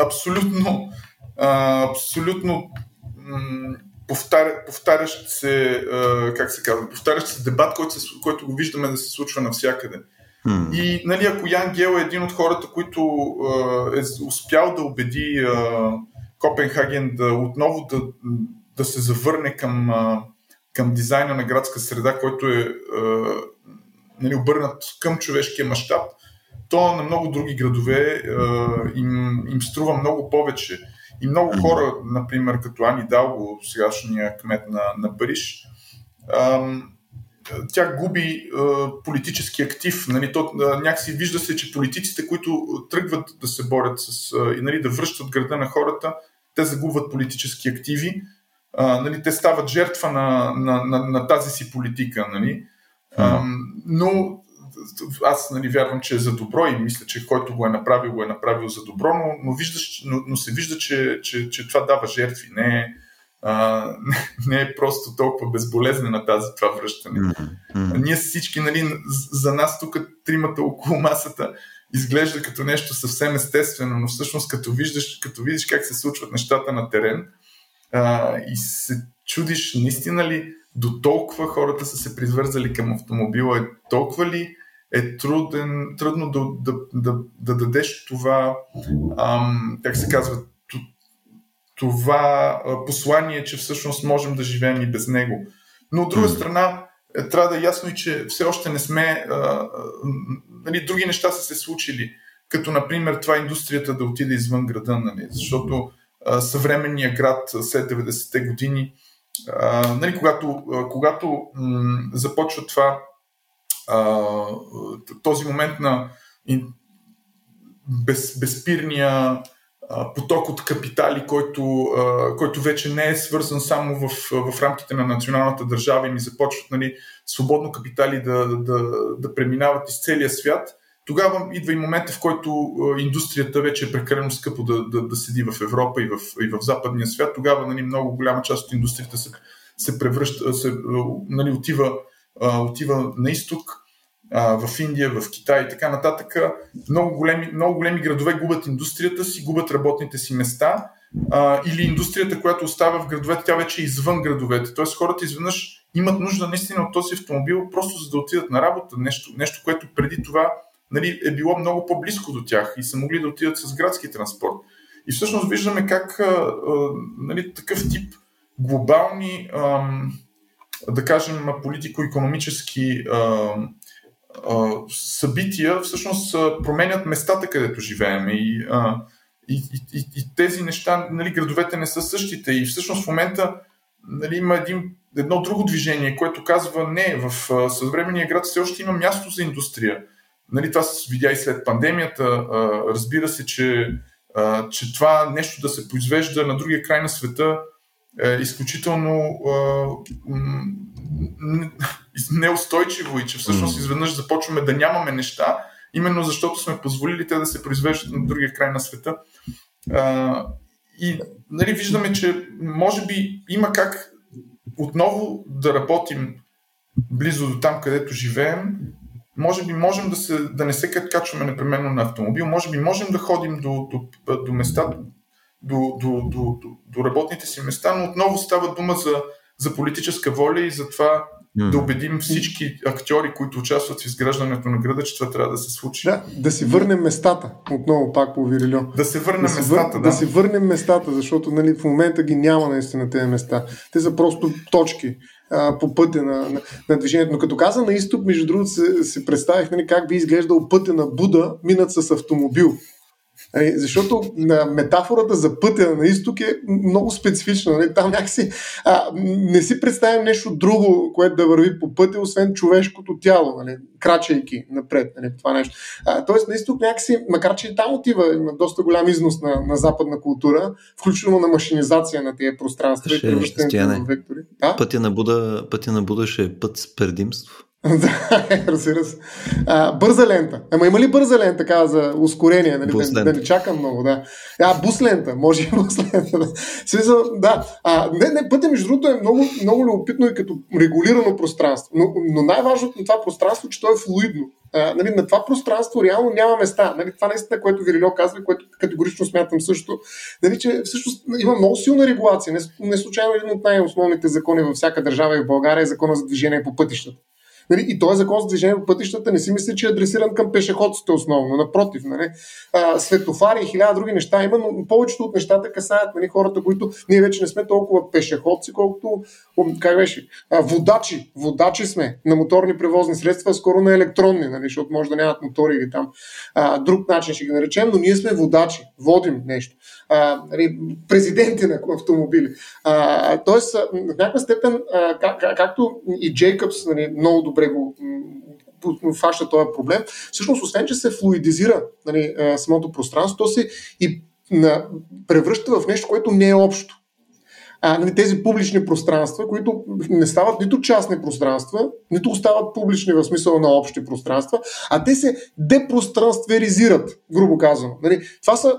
абсолютно, абсолютно повтаря, повтарящ се, как се казва, повтарящ се дебат, който, се, който го виждаме да се случва навсякъде. Hmm. И нали, ако Ян Гел е един от хората, които е успял да убеди Копенхаген да отново да, да се завърне към, към дизайна на градска среда, който е нали, обърнат към човешкия мащаб, то на много други градове им, им струва много повече и много хора, например, като Ани Далго, сегашния кмет на, на Париж, ам, тя губи а, политически актив. Нали, то, а, някакси вижда се, че политиците, които тръгват да се борят с, а, и нали, да връщат града на хората, те загубват политически активи. А, нали, те стават жертва на, на, на, на тази си политика. Нали. А, но аз нали, вярвам, че е за добро и мисля, че който го е направил, го е направил за добро, но, но, виждаш, но, но се вижда, че, че, че това дава жертви. Не е, а, *laughs* не е просто толкова безболезнена тази това връщане. Mm-hmm. Ние всички, нали, за нас тук тримата около масата изглежда като нещо съвсем естествено, но всъщност като виждаш, като видиш как се случват нещата на терен а, и се чудиш наистина ли до толкова хората са се привързали към автомобила, е толкова ли е труден, трудно да, да, да, да дадеш това, ам, как се казва, това послание, че всъщност можем да живеем и без него. Но от друга страна, е, трябва да е ясно и, че все още не сме. А, а, нали, други неща са се случили, като например това индустрията да отиде извън града, нали, защото а, съвременния град след 90-те години, а, нали, когато, а, когато м- започва това този момент на без, безспирния поток от капитали, който, който вече не е свързан само в, в рамките на националната държава и ми започват нали, свободно капитали да, да, да преминават из целия свят, тогава идва и момента, в който индустрията вече е прекалено скъпо да, да, да седи в Европа и в, и в западния свят. Тогава нали, много голяма част от индустрията се, се превръща, се, нали, отива, отива на изток в Индия, в Китай и така нататък. Много големи, много големи градове губят индустрията си, губят работните си места или индустрията, която остава в градовете, тя вече е извън градовете. Тоест хората изведнъж имат нужда наистина от този автомобил, просто за да отидат на работа. Нещо, нещо което преди това нали, е било много по-близко до тях и са могли да отидат с градски транспорт. И всъщност виждаме как нали, такъв тип глобални, а, да кажем, политико-економически събития всъщност променят местата, където живеем. И, и, и, и тези неща, нали, градовете не са същите. И всъщност в момента нали, има един, едно друго движение, което казва не, в съвременния град все още има място за индустрия. Нали, това се видя и след пандемията. Разбира се, че, че това нещо да се произвежда на другия край на света е изключително неустойчиво и че всъщност изведнъж започваме да нямаме неща, именно защото сме позволили те да се произвеждат на другия край на света. А, и нали, виждаме, че може би има как отново да работим близо до там, където живеем. Може би можем да, се, да не се качваме непременно на автомобил, може би можем да ходим до, до, до места, до, до, до, до, до работните си места, но отново става дума за за политическа воля и за това mm. да убедим всички актьори, които участват в изграждането на града, че това трябва да се случи. Да, да си върнем местата, отново пак по Вирилио. Да се върнем да местата, да. Да си върнем местата, защото нали, в момента ги няма наистина тези места. Те са просто точки а, по пътя на, на, на движението. Но като каза на изток, между другото, се, се представих нали, как би изглеждал пътя на Буда, минат с автомобил. Нали, защото метафората за пътя на изток е много специфична. Нали? Там някакси а, не си представям нещо друго, което да върви по пътя, освен човешкото тяло, нали? крачайки напред. Нали? Това нещо. А, тоест на изток някакси, макар че и там отива, има доста голям износ на, на западна култура, включително на машинизация на тези пространства ще, и превръщането на вектори. Да? Пътя на Буда, пътя на Буда ще е път с предимство. *laughs* Да, разбира се. А, бърза лента. Ама има ли бърза лента така за ускорение? Нали? Да, да не чакам много, да. А, бус лента. Може и *laughs* бус лента. Да. Смисъл, да. А, не, не, пътя, между другото, е много, много любопитно и като регулирано пространство. Но, но най-важното на това пространство, че то е флуидно. А, нали, на това пространство реално няма места. Нали, това наистина, което Вирилио казва, което категорично смятам също, нали, че всъщност има много силна регулация. Не, не случайно един от най-основните закони във всяка държава и в България е закона за движение по пътищата. Нали? И този закон за движение по пътищата не си мисля, че е адресиран към пешеходците основно. Напротив, нали? а, светофари и хиляда други неща има, но повечето от нещата касаят нали, хората, които ние вече не сме толкова пешеходци, колкото как беше, а, водачи. Водачи сме на моторни превозни средства, скоро на електронни, нали, защото може да нямат мотори или там. А, друг начин ще ги наречем, но ние сме водачи, водим нещо. Нали, президенти на автомобили. Тоест, в някаква степен, както и Джейкъбс нали, много добре го фаща този проблем. Всъщност, освен, че се флуидизира нали, самото пространство, то се и превръща в нещо, което не е общо а, нали, тези публични пространства, които не стават нито частни пространства, нито остават публични в смисъл на общи пространства, а те се депространстверизират, грубо казано. Нали, това са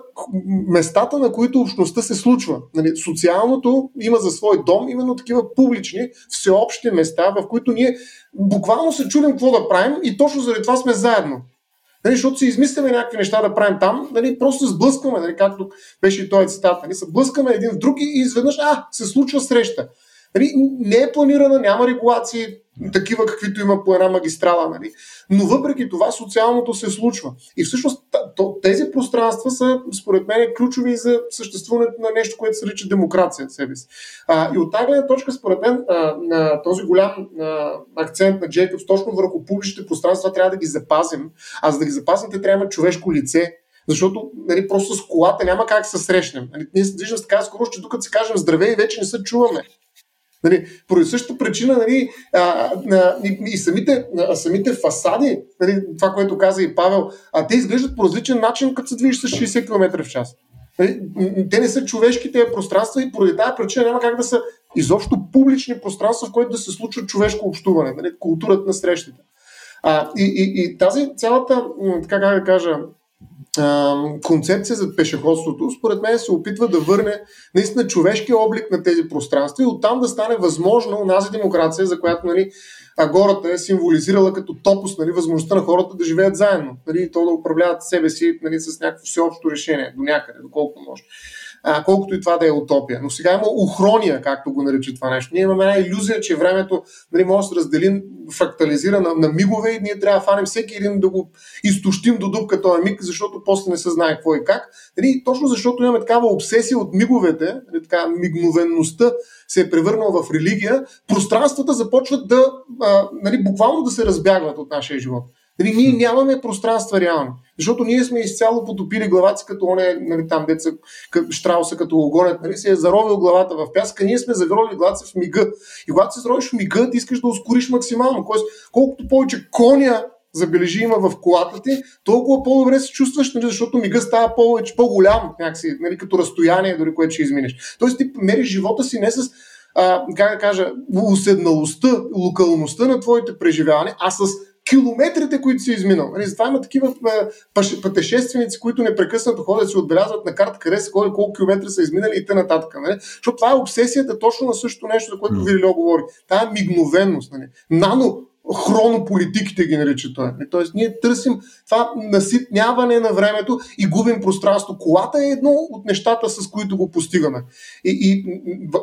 местата, на които общността се случва. Нали, социалното има за свой дом именно такива публични, всеобщи места, в които ние буквално се чудим какво да правим и точно заради това сме заедно. Нали, защото си измисляме някакви неща да правим там, нали, просто се сблъскваме, нали, както беше и този цитат. Нали, се блъскаме един в друг и изведнъж, а, се случва среща. Нали, не е планирана, няма регулации, такива каквито има по една магистрала. Нали? Но въпреки това социалното се случва. И всъщност тези пространства са, според мен, ключови за съществуването на нещо, което се нарича демокрация в себе си. А, и от тази гледна точка, според мен, а, на този голям а, акцент на Джейкобс точно върху публичните пространства трябва да ги запазим. А за да ги запазим, те трябва човешко лице, защото нали, просто с колата няма как се срещнем. Нали, ние се движим с така скоро, че докато си кажем здравей, вече не се чуваме. Нали, поради същата причина нали, а, а, и, и самите, а, самите фасади, нали, това, което каза и Павел, а, те изглеждат по различен начин, като се движиш с 60 км в час. Нали, те не са човешки тези пространства и поради тази причина няма как да са изобщо публични пространства, в които да се случва човешко общуване, нали, културата на срещите. А, и, и, и тази цялата, така как да кажа, концепция за пешеходството, според мен се опитва да върне наистина човешкия облик на тези пространства и оттам да стане възможно унази демокрация, за която нали, гората е символизирала като топус нали, възможността на хората да живеят заедно, нали, то да управляват себе си нали, с някакво всеобщо решение до някъде, доколкото може колкото и това да е утопия. Но сега има охрония, както го нарича това нещо. Ние имаме една иллюзия, че времето нали, може да се раздели, фрактализира на, на мигове и ние трябва да фанем всеки един да го изтощим до дупка този миг, защото после не се знае какво и как. Нали, точно защото имаме такава обсесия от миговете, нали, така мигновенността се е превърнала в религия, пространствата започват да, а, нали, буквално да се разбягват от нашия живот. Нали, ние нямаме пространства реално. Защото ние сме изцяло потопили главата си, като оне, нали, там деца, като Штрауса, като огонят, нали, си е заровил главата в пясъка, ние сме завировали главата си в мига. И когато се заровиш в мига, ти искаш да ускориш максимално. Тоест, колкото повече коня забележи има в колата ти, толкова по-добре се чувстваш, нали, защото мига става повече, по-голям, някакси, нали, като разстояние, дори което ще изминеш. Тоест ти мериш живота си не с а, как да кажа, уседналостта, локалността на твоите преживявания, а с километрите, които си изминал. Нали, затова има такива пътешественици, които непрекъснато ходят, си отбелязват на карта къде са ходили, колко километра са изминали и т.н. Нали? Защото това е обсесията точно на същото нещо, за което Вирилио говори. Тая мигновенност. Нали? Нано хронополитиките ги нарича той. Тоест, ние търсим това наситняване на времето и губим пространство. Колата е едно от нещата, с които го постигаме. И, и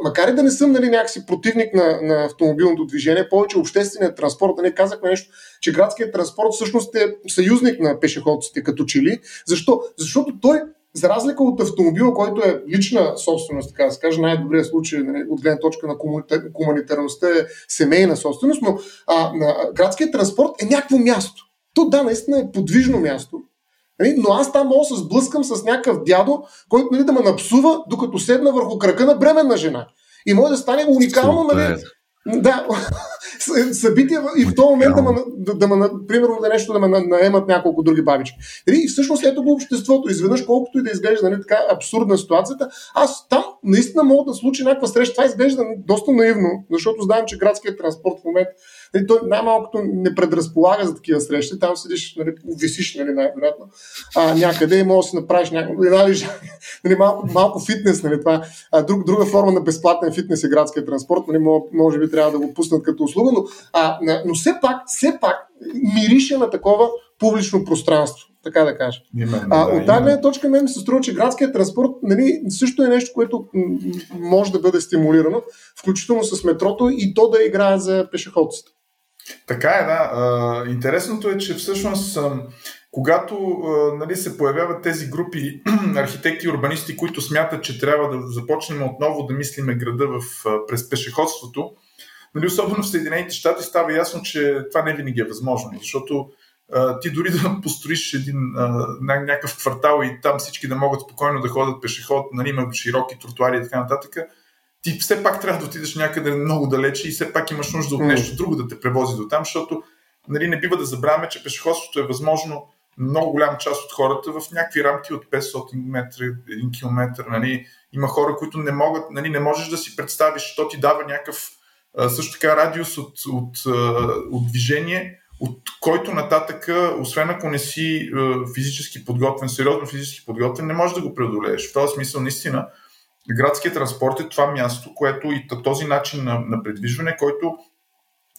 макар и да не съм нали, някакси противник на, на автомобилното движение, повече общественият транспорт, не нали, казахме нещо, че градският транспорт всъщност е съюзник на пешеходците като чили. Защо? Защото той за разлика от автомобила, който е лична собственост, така да се каже, най-добрият случай нали, от гледна точка на комунитарността е семейна собственост, но а, на градският транспорт е някакво място. То да, наистина е подвижно място, нали, но аз там мога да се сблъскам с някакъв дядо, който нали, да ме напсува, докато седна върху крака на бременна жена. И може да стане уникално, нали, да, събития и в този момент да, ме, да, да, ме, примерно да нещо да ме наемат няколко други бабички. Нали, и всъщност ето го обществото. Изведнъж, колкото и да изглежда нали, така абсурдна ситуацията, аз там наистина мога да случи някаква среща. Това изглежда доста наивно, защото знаем, че градският транспорт в момента Нали, той най-малкото не предразполага за такива срещи. Там седиш, нали, висиш нали, най-вероятно, а, някъде и можеш да си направиш някакво, нали, *laughs* нали, малко, малко фитнес. Нали, това. А, друг, друга форма на безплатен фитнес е градския транспорт. Нали, може би трябва да го пуснат като услуга, но, а, но все пак, все пак мирише на такова публично пространство така да кажа. Именно, а, да, от тази гледна точка мен се струва, че градският транспорт нали, също е нещо, което може да бъде стимулирано, включително с метрото и то да играе за пешеходците. Така е, да. интересното е, че всъщност когато нали, се появяват тези групи *clears throat* архитекти и урбанисти, които смятат, че трябва да започнем отново да мислиме града в, през пешеходството, нали, особено в Съединените щати става ясно, че това не винаги е възможно, защото а, ти дори да *laughs* построиш един някакъв квартал и там всички да могат спокойно да ходят пешеход, нали, има широки тротуари и така нататък, ти все пак трябва да отидеш някъде много далече и все пак имаш нужда от нещо друго да те превози до там, защото нали, не бива да забравяме, че пешеходството е възможно много голяма част от хората в някакви рамки от 500 метра, 1 км. Нали. Има хора, които не могат, нали, не можеш да си представиш, що ти дава някакъв също така радиус от, от, от движение, от който нататък, освен ако не си физически подготвен, сериозно физически подготвен, не можеш да го преодолееш. В този смисъл, наистина, градският транспорт е това място, което и този начин на, на предвижване, който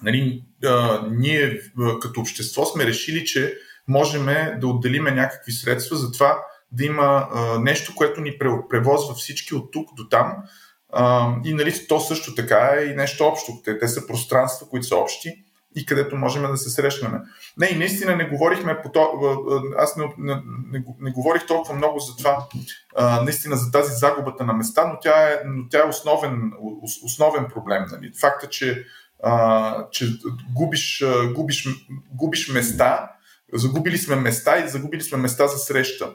нали, а, ние а, като общество сме решили, че можем да отделиме някакви средства за това да има а, нещо, което ни превозва всички от тук до там. А, и нали, то също така е и нещо общо. Те, те са пространства, които са общи и където можем да се срещнем. Не, и наистина не говорихме по то, аз не, не, не, не говорих толкова много за това, а, наистина за тази загубата на места, но тя е, но тя е основен, основен проблем. Нали. Факта, че, а, че губиш, губиш, губиш места, загубили сме места и загубили сме места за среща.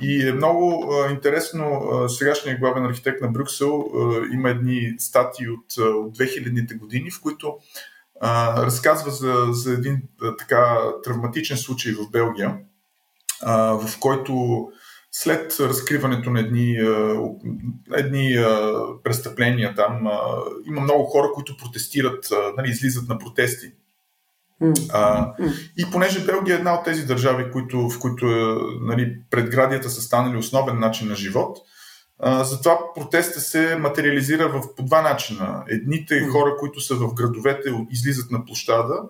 И е много а, интересно, а, сегашният главен архитект на Брюксел а, има едни статии от, от 2000-те години, в които а, разказва за, за един а, така травматичен случай в Белгия, а, в който след разкриването на едни, едни престъпления там, има много хора, които протестират, нали, излизат на протести. А, и понеже Белгия е една от тези държави, които, в които нали, предградията са станали основен начин на живот, а, затова протеста се материализира в, по два начина. Едните хора, които са в градовете, излизат на площада,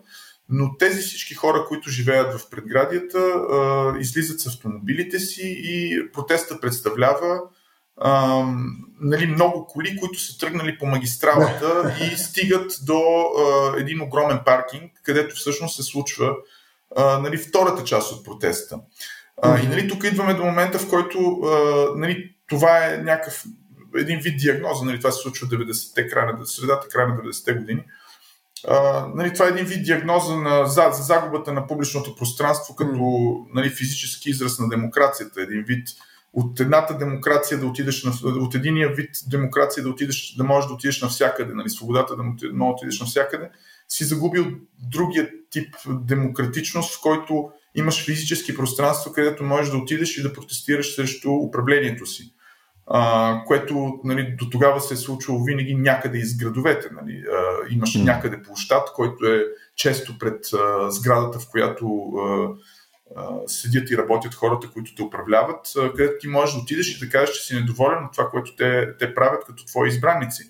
но тези всички хора, които живеят в предградията, а, излизат с автомобилите си и протеста представлява а, нали, много коли, които са тръгнали по магистралата *laughs* и стигат до а, един огромен паркинг, където всъщност се случва а, нали, втората част от протеста. А, и нали, тук идваме до момента, в който а, нали, това е някакъв един вид диагноза. Нали, това се случва в 90-те, края на, средата, края на 90-те години. А, нали, това е един вид диагноза на, за, за загубата на публичното пространство като нали, физически израз на демокрацията. Един вид от едната демокрация да отидеш на, от единия вид демокрация да отидеш, да можеш да отидеш навсякъде, нали, свободата да можеш да отидеш навсякъде, си загубил другия тип демократичност, в който имаш физически пространство, където можеш да отидеш и да протестираш срещу управлението си а, което нали, до тогава се е случвало винаги някъде из градовете. Нали. А, имаше mm. някъде площад, който е често пред а, сградата, в която а, а, седят и работят хората, които те управляват, а, където ти можеш да отидеш и да кажеш, че си недоволен от това, което те, те правят като твои избранници.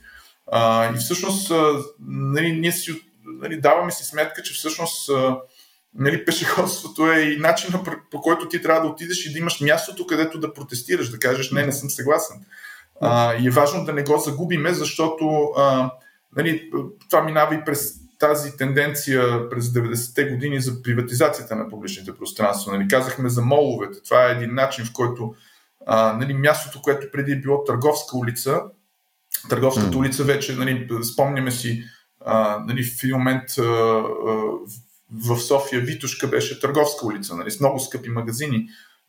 А, и всъщност а, нали, ние си нали, даваме си сметка, че всъщност а, нали, пешеходството е и начинът по който ти трябва да отидеш и да имаш мястото, където да протестираш, да кажеш не, не съм съгласен. А, и е важно да не го загубиме, защото а, нали, това минава и през тази тенденция през 90-те години за приватизацията на публичните пространства. Нали, казахме за моловете. Това е един начин, в който а, нали, мястото, което преди е било търговска улица, търговската mm. улица вече, нали, спомняме си, а, нали, в един момент а, а, в София Витушка беше търговска улица, нали, с много скъпи магазини.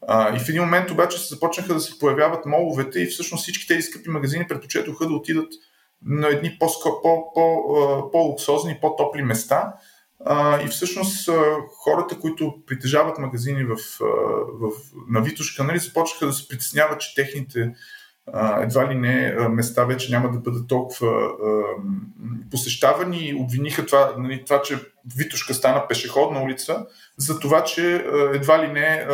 А, и в един момент обаче се започнаха да се появяват моловете и всъщност всички тези скъпи магазини предпочетоха да отидат на едни по-луксозни, по-топли места. А, и всъщност хората, които притежават магазини в, в, на Витушка, нали, започнаха да се притесняват, че техните едва ли не места вече няма да бъдат толкова посещавани и обвиниха това, нали, това, че Витушка стана пешеходна улица, за това, че едва ли не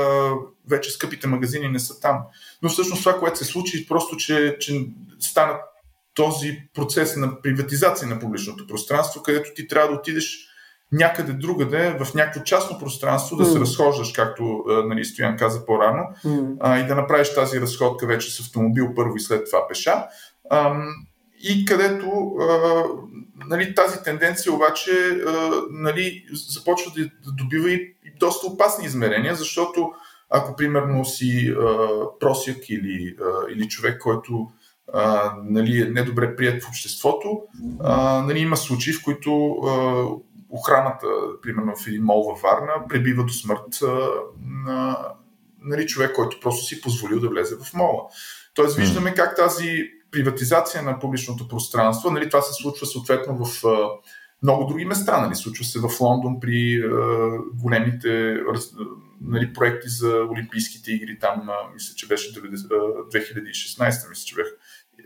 вече скъпите магазини не са там. Но всъщност това, което се случи, просто, че, че стана този процес на приватизация на публичното пространство, където ти трябва да отидеш някъде другаде, в някакво частно пространство, да се mm. разхождаш, както нали, Стоян каза по-рано, mm. а, и да направиш тази разходка вече с автомобил първо и след това пеша. А, и където а, нали, тази тенденция обаче а, нали, започва да, да добива и, и доста опасни измерения, защото ако примерно си а, просяк или, а, или човек, който а, нали, е недобре прият в обществото, а, нали, има случаи, в които а, охраната, примерно в един мол във Варна, пребива до смърт на нали, човек, който просто си позволил да влезе в мола. Тоест виждаме как тази приватизация на публичното пространство, нали, това се случва съответно в много други места. Нали, случва се в Лондон при големите нали, проекти за Олимпийските игри. Там, мисля, че беше 2016, мисля, че бях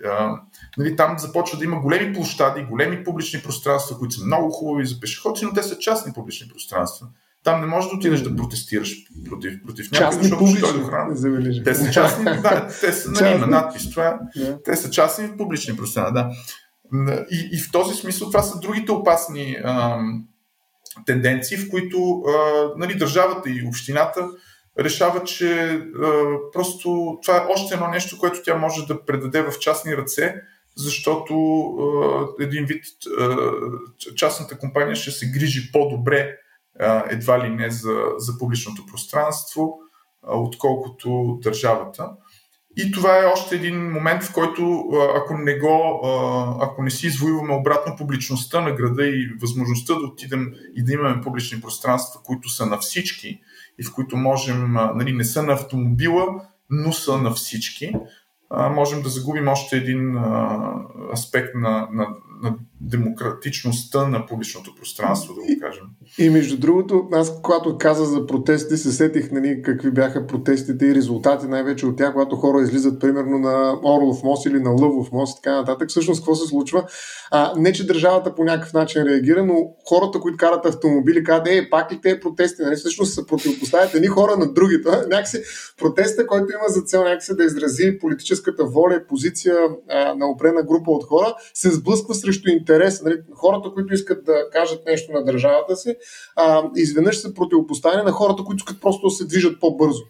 а, нали, там започва да има големи площади, големи публични пространства, които са много хубави за пешеходци, но те са частни публични пространства. Там не можеш да отидеш да протестираш против, против някой, защото ще дойде охрана. Те са частни, да, те са, нали, има надпис, това, yeah. те са частни публични пространства, да. И, и в този смисъл това са другите опасни ам, тенденции, в които а, нали, държавата и общината решава, че а, просто това е още едно нещо, което тя може да предаде в частни ръце, защото а, един вид а, частната компания ще се грижи по-добре а, едва ли не за, за публичното пространство, а, отколкото държавата. И това е още един момент, в който ако не, го, ако не си извоюваме обратно публичността на града и възможността да отидем и да имаме публични пространства, които са на всички, и в които можем, нали, не са на автомобила, но са на всички, можем да загубим още един аспект на, на, на демократичността на публичното пространство, да го кажем. И, и между другото, аз когато каза за протести, се сетих нали, какви бяха протестите и резултати, най-вече от тях, когато хора излизат примерно на Орлов мост или на Лъвов мост и така нататък. Всъщност, какво се случва? А, не, че държавата по някакъв начин реагира, но хората, които карат автомобили, казват, ей, пак ли те протести? Нали? Всъщност се противопоставят едни хора на другите. *laughs* Някакси протеста, който има за цел някакси да изрази политическата воля позиция а, на опрена група от хора, се сблъсква срещу интерес. Нали? Хората, които искат да кажат нещо на държавата си, а, изведнъж се противопоставя на хората, които искат просто да се движат по-бързо.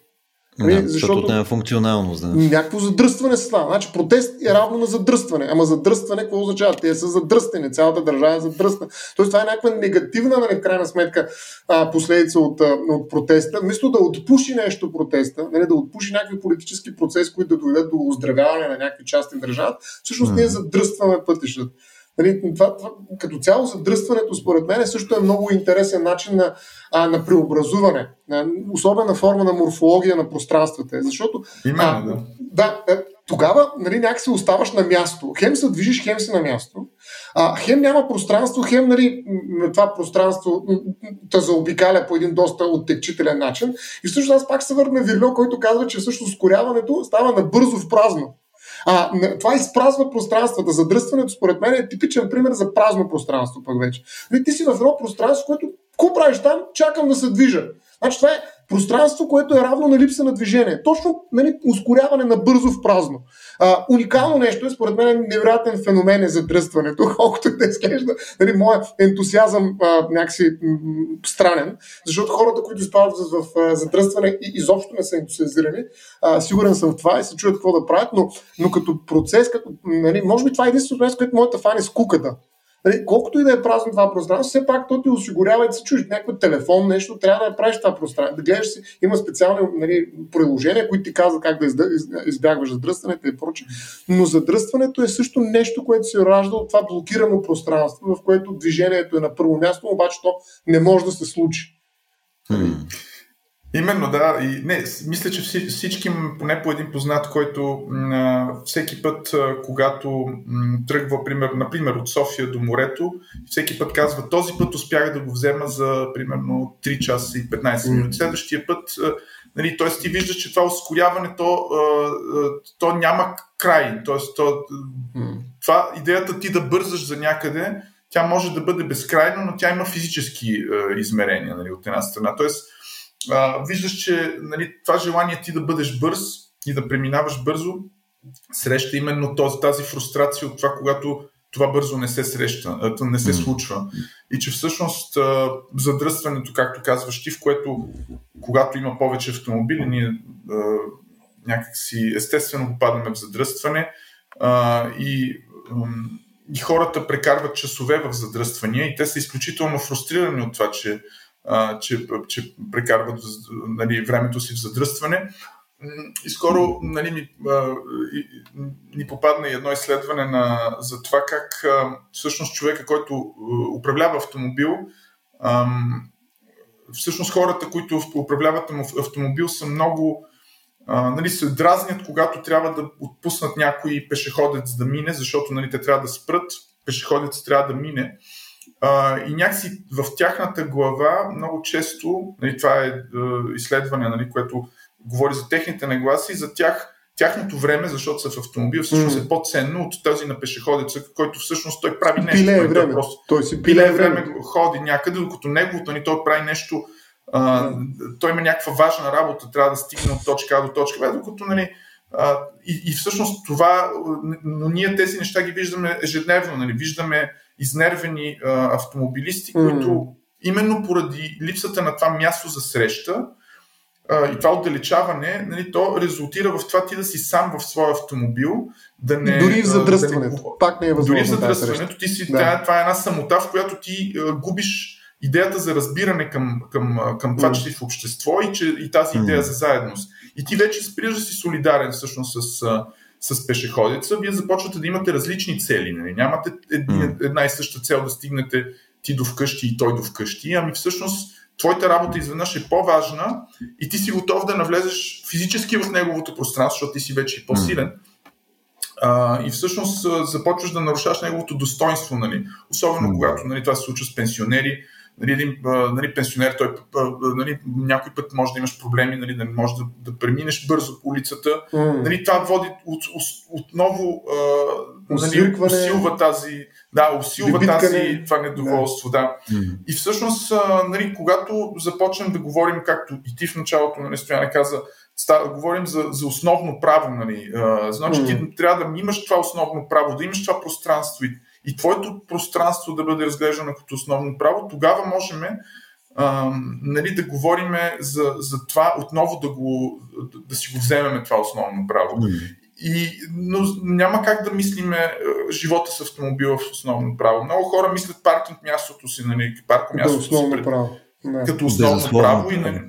Да, нали, защото, защото няма функционалност. Да. Някакво задръстване се става. Значи протест е равно на задръстване. Ама задръстване какво означава? Те са задръстени. Цялата държава е задръстна. Тоест това е някаква негативна, нали, в крайна сметка, а, последица от, от протеста. Вместо да отпуши нещо протеста, нали, да отпуши някакви политически процеси, които да доведат до оздравяване на някакви части в държавата, всъщност mm. ние задръстваме пътищата. Нали, това, това, като цяло задръстването, според мен, също е много интересен начин на, а, на преобразуване, на особена форма на морфология на пространствата. Защото Именно, да. да, е, тогава нали, някакси оставаш на място. Хем се движиш, хем си на място. А, хем няма пространство, хем нали, това пространство те заобикаля по един доста оттекчителен начин. И всъщност аз пак се върна Вирло, който казва, че всъщност ускоряването става набързо в празно. А, това изпразва пространствата. Задръстването, според мен, е типичен пример за празно пространство, пък вече. Нали, ти си в едно пространство, което какво правиш там? Чакам да се движа. Значи това е пространство, което е равно на липса на движение. Точно нали, ускоряване на бързо в празно. А, уникално нещо е, според мен, невероятен феномен е задръстването, *laughs* колкото да изглежда. Нали, моят ентусиазъм а, някакси м- странен, защото хората, които изпадат в, в задръстване и изобщо не са ентусиазирани, а, сигурен съм в това и се чуят какво да правят, но, но като процес, като, нали, може би това е единственото нещо, което моята фан е скуката. Нали, колкото и да е празно това пространство, все пак то ти осигурява и да се чуеш някакъв телефон, нещо, трябва да направиш това пространство. Да гледаш си, има специални нали, приложения, които ти казват как да избягваш задръстването и прочее. Но задръстването е също нещо, което се ражда от това блокирано пространство, в което движението е на първо място, обаче то не може да се случи. Hmm. Именно, да. И не, мисля, че всички, поне по един познат, който м, всеки път, когато м, тръгва, пример, например, от София до морето, всеки път казва, този път успях да го взема за примерно 3 часа и 15 минути. Следващия път, нали, т.е. ти виждаш, че това ускоряване, то, то няма край. Т.е. То, това идеята ти да бързаш за някъде, тя може да бъде безкрайна, но тя има физически измерения нали, от една страна. Тоест, а, виждаш, че нали, това желание ти да бъдеш бърз и да преминаваш бързо среща именно този, тази фрустрация от това, когато това бързо не се среща, не се случва. И че всъщност задръстването, както казваш ти, в което когато има повече автомобили, ние някакси естествено попадаме в задръстване и, и хората прекарват часове в задръствания и те са изключително фрустрирани от това, че че, че прекарват нали, времето си в задръстване. И скоро нали, ми, и, ни попадна едно изследване на, за това как всъщност човека, който управлява автомобил, всъщност хората, които управляват автомобил са много нали, се дразнят, когато трябва да отпуснат някой пешеходец да мине, защото нали, те трябва да спрат, пешеходец трябва да мине. А, и някакси в тяхната глава много често, нали, това е, е изследване, нали, което говори за техните нагласи, за тях тяхното време, защото са в автомобил, всъщност mm. е по-ценно от този на пешеходеца, който всъщност той прави нещо. Пиле е време. Просто, той си пиле време, време ходи някъде, докато неговото, нали, той прави нещо, а, той има някаква важна работа, трябва да стигне от точка А до точка Б, докато нали, а, и, и всъщност това, но ние тези неща ги виждаме ежедневно, нали, виждаме изнервени а, автомобилисти, mm. които именно поради липсата на това място за среща а, и това отдалечаване, нали, то резултира в това ти да си сам в своя автомобил, да не... Дори в задръстването. Да не, Пак не е възможно. Дори в задръстването ти си, да. това е една самота, в която ти а, губиш идеята за разбиране към, към, към това, mm. че си в общество и, че, и тази идея mm. за заедност. И ти вече спираш да си солидарен всъщност с, с пешеходеца, вие започвате да имате различни цели. Нали? Нямате една и съща цел да стигнете ти до вкъщи и той до вкъщи, ами всъщност твоята работа изведнъж е по-важна и ти си готов да навлезеш физически в неговото пространство, защото ти си вече по-силен. а, и всъщност започваш да нарушаш неговото достоинство, нали? особено когато нали, това се случва с пенсионери. Нали, един нали, пенсионер, той нали, някой път може да имаш проблеми, нали, да не можеш да, да преминеш бързо по улицата. Mm. Нали, това води от, от, отново нали, усилва тази, да, усилва тази, това недоволство. Да. да. Mm. И всъщност, нали, когато започнем да говорим, както и ти в началото на нали, Стояне каза, става, говорим за, за основно право. Нали. А, значи mm. ти трябва да имаш това основно право, да имаш това пространство и, и твоето пространство да бъде разглеждано като основно право, тогава можем а, нали, да говорим за, за това отново да, го, да, да си го вземем това основно право. Mm. И, но няма как да мислиме живота с автомобила в основно право. Много хора мислят паркинг мястото си, нали, парко мястото основно си право. Не. Като основно право и нали,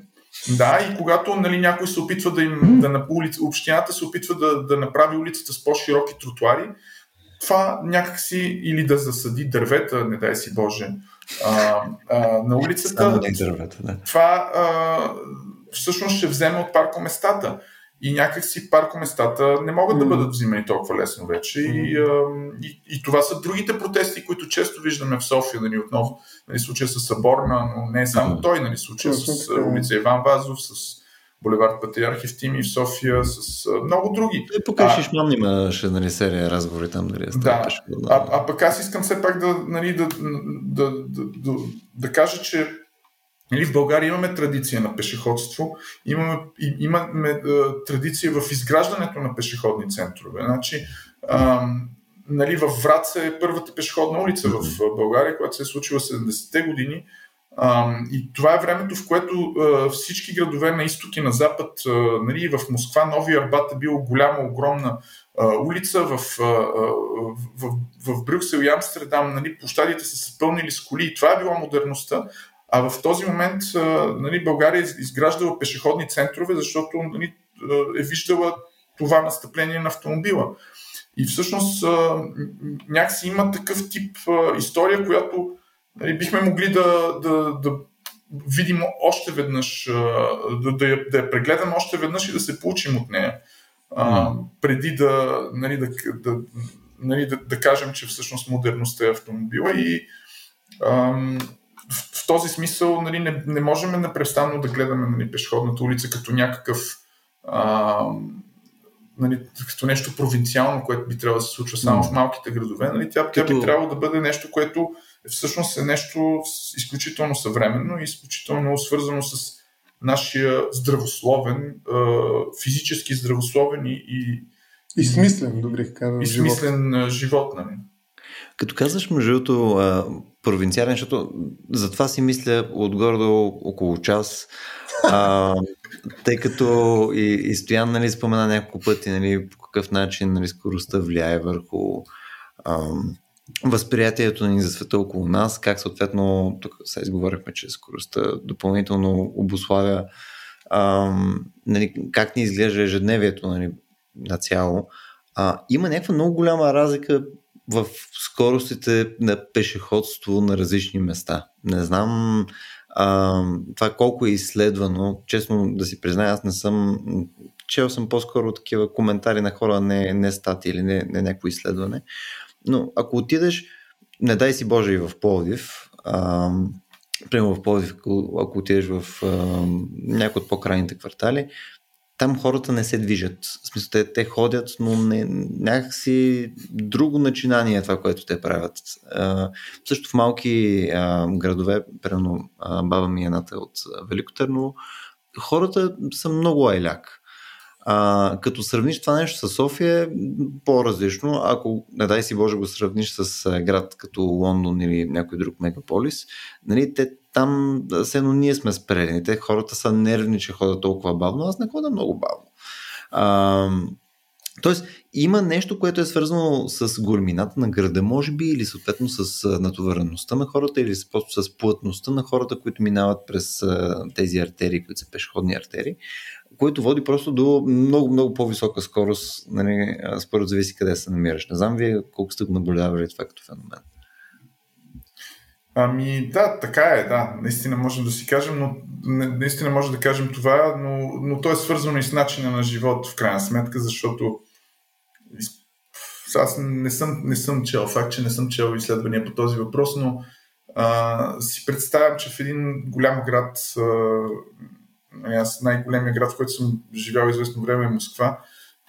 да, и когато нали, някой се опитва да им да на улица, общината се опитва да, да направи улицата с по-широки тротуари, това някакси или да засади дървета, не дай си Боже, а, а, на улицата. Дървета, да. Това а, всъщност ще вземе от паркоместата и някакси паркоместата не могат mm. да бъдат взимани толкова лесно вече. Mm. И, и, и това са другите протести, които често виждаме в София, нали, отново, нали, случая с Съборна, но не е само mm. той, нали, случая с улица Иван Вазов, с Боливард Патриарх Евтими в София, с много други. Е, пока ще Шишман имаше нали, серия разговори там. Дали, е да, а, а пък аз искам все пак да, нали, да, да, да, да, да кажа, че Нали, в България имаме традиция на пешеходство, имаме, имаме а, е, традиция в изграждането на пешеходни центрове. Значи, а, нали, в Враца е първата пешеходна улица в България, която се е случила 70-те години. И това е времето, в което всички градове на изток и на запад, нали, в Москва Новия Арбат е бил голяма, огромна улица, в, в, в, в Брюксел и Амстердам нали, площадите са се пълнили с коли и това е било модерността. А в този момент нали, България е изграждала пешеходни центрове, защото нали, е виждала това настъпление на автомобила. И всъщност някакси има такъв тип история, която нали, бихме могли да, да, да видим още веднъж, да, да, я, да я прегледаме още веднъж и да се получим от нея, mm. преди да, нали, да, да, нали, да, да кажем, че всъщност модерността е автомобила. И ам, в, в този смисъл нали, не, не можем непрестанно да гледаме нали, пешеходната улица като някакъв а, нали, като нещо провинциално, което би трябвало да се случва само mm. в малките градове. Нали, тя, тя би трябвало да бъде нещо, което всъщност е нещо изключително съвременно и изключително свързано с нашия здравословен, физически здравословен и, и, и смислен, добре казвам, и смислен живот. живот нали. Като казваш, между другото, провинциален, защото затова си мисля отгоре до около час, а, *laughs* тъй като и, и Стоян нали, спомена няколко пъти нали, по какъв начин нали, скоростта влияе върху а, възприятието ни за света около нас, как съответно, тук сега изговорихме, че скоростта допълнително обославя а, нали, как ни изглежда ежедневието нали, на цяло. А, има някаква много голяма разлика в скоростите на пешеходство на различни места. Не знам а, това колко е изследвано. Честно да си призная, аз не съм. Чел съм по-скоро такива коментари на хора, не, не стати или не, не някакво изследване. Но ако отидеш, не дай си Боже и в Пловдив, а, примерно в Пловдив, ако, отидеш в някои от по-крайните квартали, там хората не се движат. В смисъл, те, те ходят, но не, някакси друго начинание е това, което те правят. А, също в малки а, градове, примерно баба ми е едната от Велико Търново, хората са много айляк. А, като сравниш това нещо с София по-различно. Ако, не дай си Боже, го сравниш с град като Лондон или някой друг мегаполис, нали, те там все едно ние сме спрели. Те хората са нервни, че ходят толкова бавно. Аз не хода много бавно. А, Тоест, има нещо, което е свързано с големината на града, може би, или съответно с натовареността на хората, или просто с плътността на хората, които минават през тези артерии, които са пешеходни артерии, което води просто до много, много по-висока скорост, нали, според зависи къде се намираш. Не знам вие колко сте го наблюдавали това като феномен. Ами да, така е, да. Наистина можем да си кажем, но наистина може да кажем това, но, но то е свързано и с начина на живот в крайна сметка, защото аз не съм, не съм чел, факт, че не съм чел изследвания по този въпрос, но а, си представям, че в един голям град, а, аз най-големия град, в който съм живял известно време е Москва,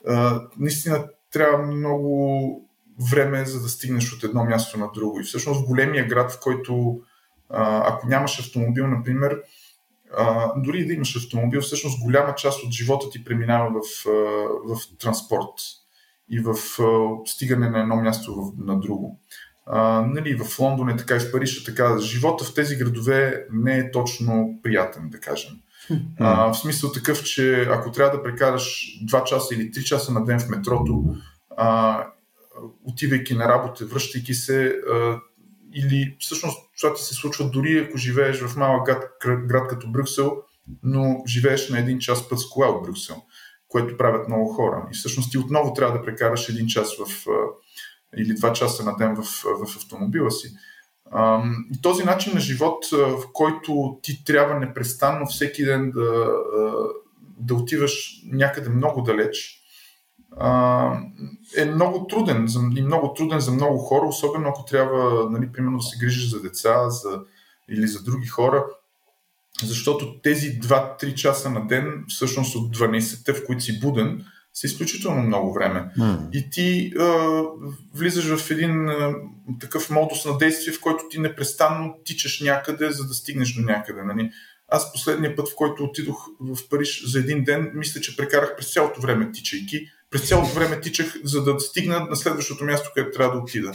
а, наистина трябва много време, за да стигнеш от едно място на друго. И всъщност в големия град, в който а, ако нямаш автомобил, например, а, дори да имаш автомобил, всъщност голяма част от живота ти преминава в, в транспорт и в стигане на едно място на друго. А, нали, в Лондон е така, и в Париж е така. Живота в тези градове не е точно приятен, да кажем. А, в смисъл такъв, че ако трябва да прекараш 2 часа или 3 часа на ден в метрото, а, отивайки на работа, връщайки се, а, или всъщност това ти се случва дори ако живееш в малък град, град като Брюксел, но живееш на един час път с кола от Брюксел, което правят много хора. И всъщност ти отново трябва да прекараш един час в, или два часа на ден в, в автомобила си. И този начин на живот, в който ти трябва непрестанно всеки ден да, да отиваш някъде много далеч, е много труден и много труден за много хора, особено ако трябва, нали, примерно, да се грижиш за деца за, или за други хора, защото тези 2-3 часа на ден, всъщност от 12-те, в които си буден, са изключително много време. Mm. И ти а, влизаш в един а, такъв модус на действие, в който ти непрестанно тичаш някъде, за да стигнеш до някъде. Нали? Аз последния път, в който отидох в Париж за един ден, мисля, че прекарах през цялото време тичайки. През цялото време тичах, за да стигна на следващото място, където трябва да отида.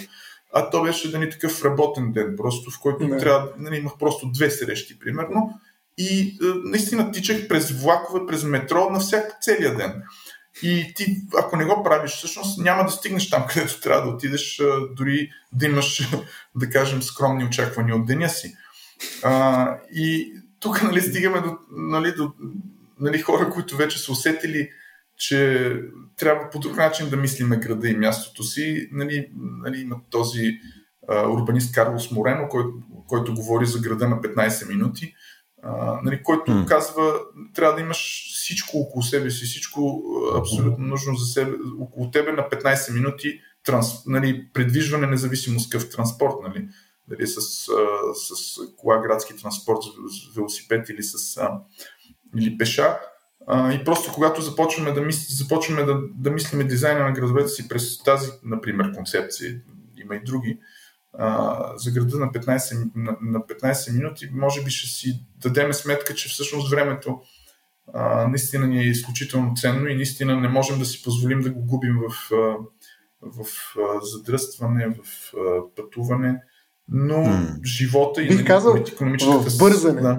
А то беше да ни такъв работен ден, просто в който yeah. трябва, нали, имах просто две срещи, примерно. И наистина тичах през влакове, през метро на всяка целия ден. И ти, ако не го правиш, всъщност няма да стигнеш там, *laughs* където трябва да отидеш, дори да имаш, *laughs* да кажем, скромни очаквания от деня си. А, и тук *laughs* нали, стигаме до, нали, до нали, хора, които вече са усетили, че трябва по друг начин да мислиме града и мястото си. Нали, нали, има този а, урбанист Карлос Морено, който, който говори за града на 15 минути, а, нали, който mm. казва, трябва да имаш всичко около себе си, всичко абсолютно нужно за себе, около тебе на 15 минути, транс, нали, предвижване, независимо с какъв транспорт, нали, дали с, с кола, градски транспорт, с велосипед или, с, или пеша. И просто когато започваме да, мисли, започваме да, да мислиме дизайна на градовете си през тази, например, концепция, има и други, за града на 15, на, на 15 минути, може би ще си дадем сметка, че всъщност времето а, наистина ни е изключително ценно и наистина не можем да си позволим да го губим в, в, в задръстване, в пътуване, но mm. живота и Бих казал, економическата... В бързане. Да.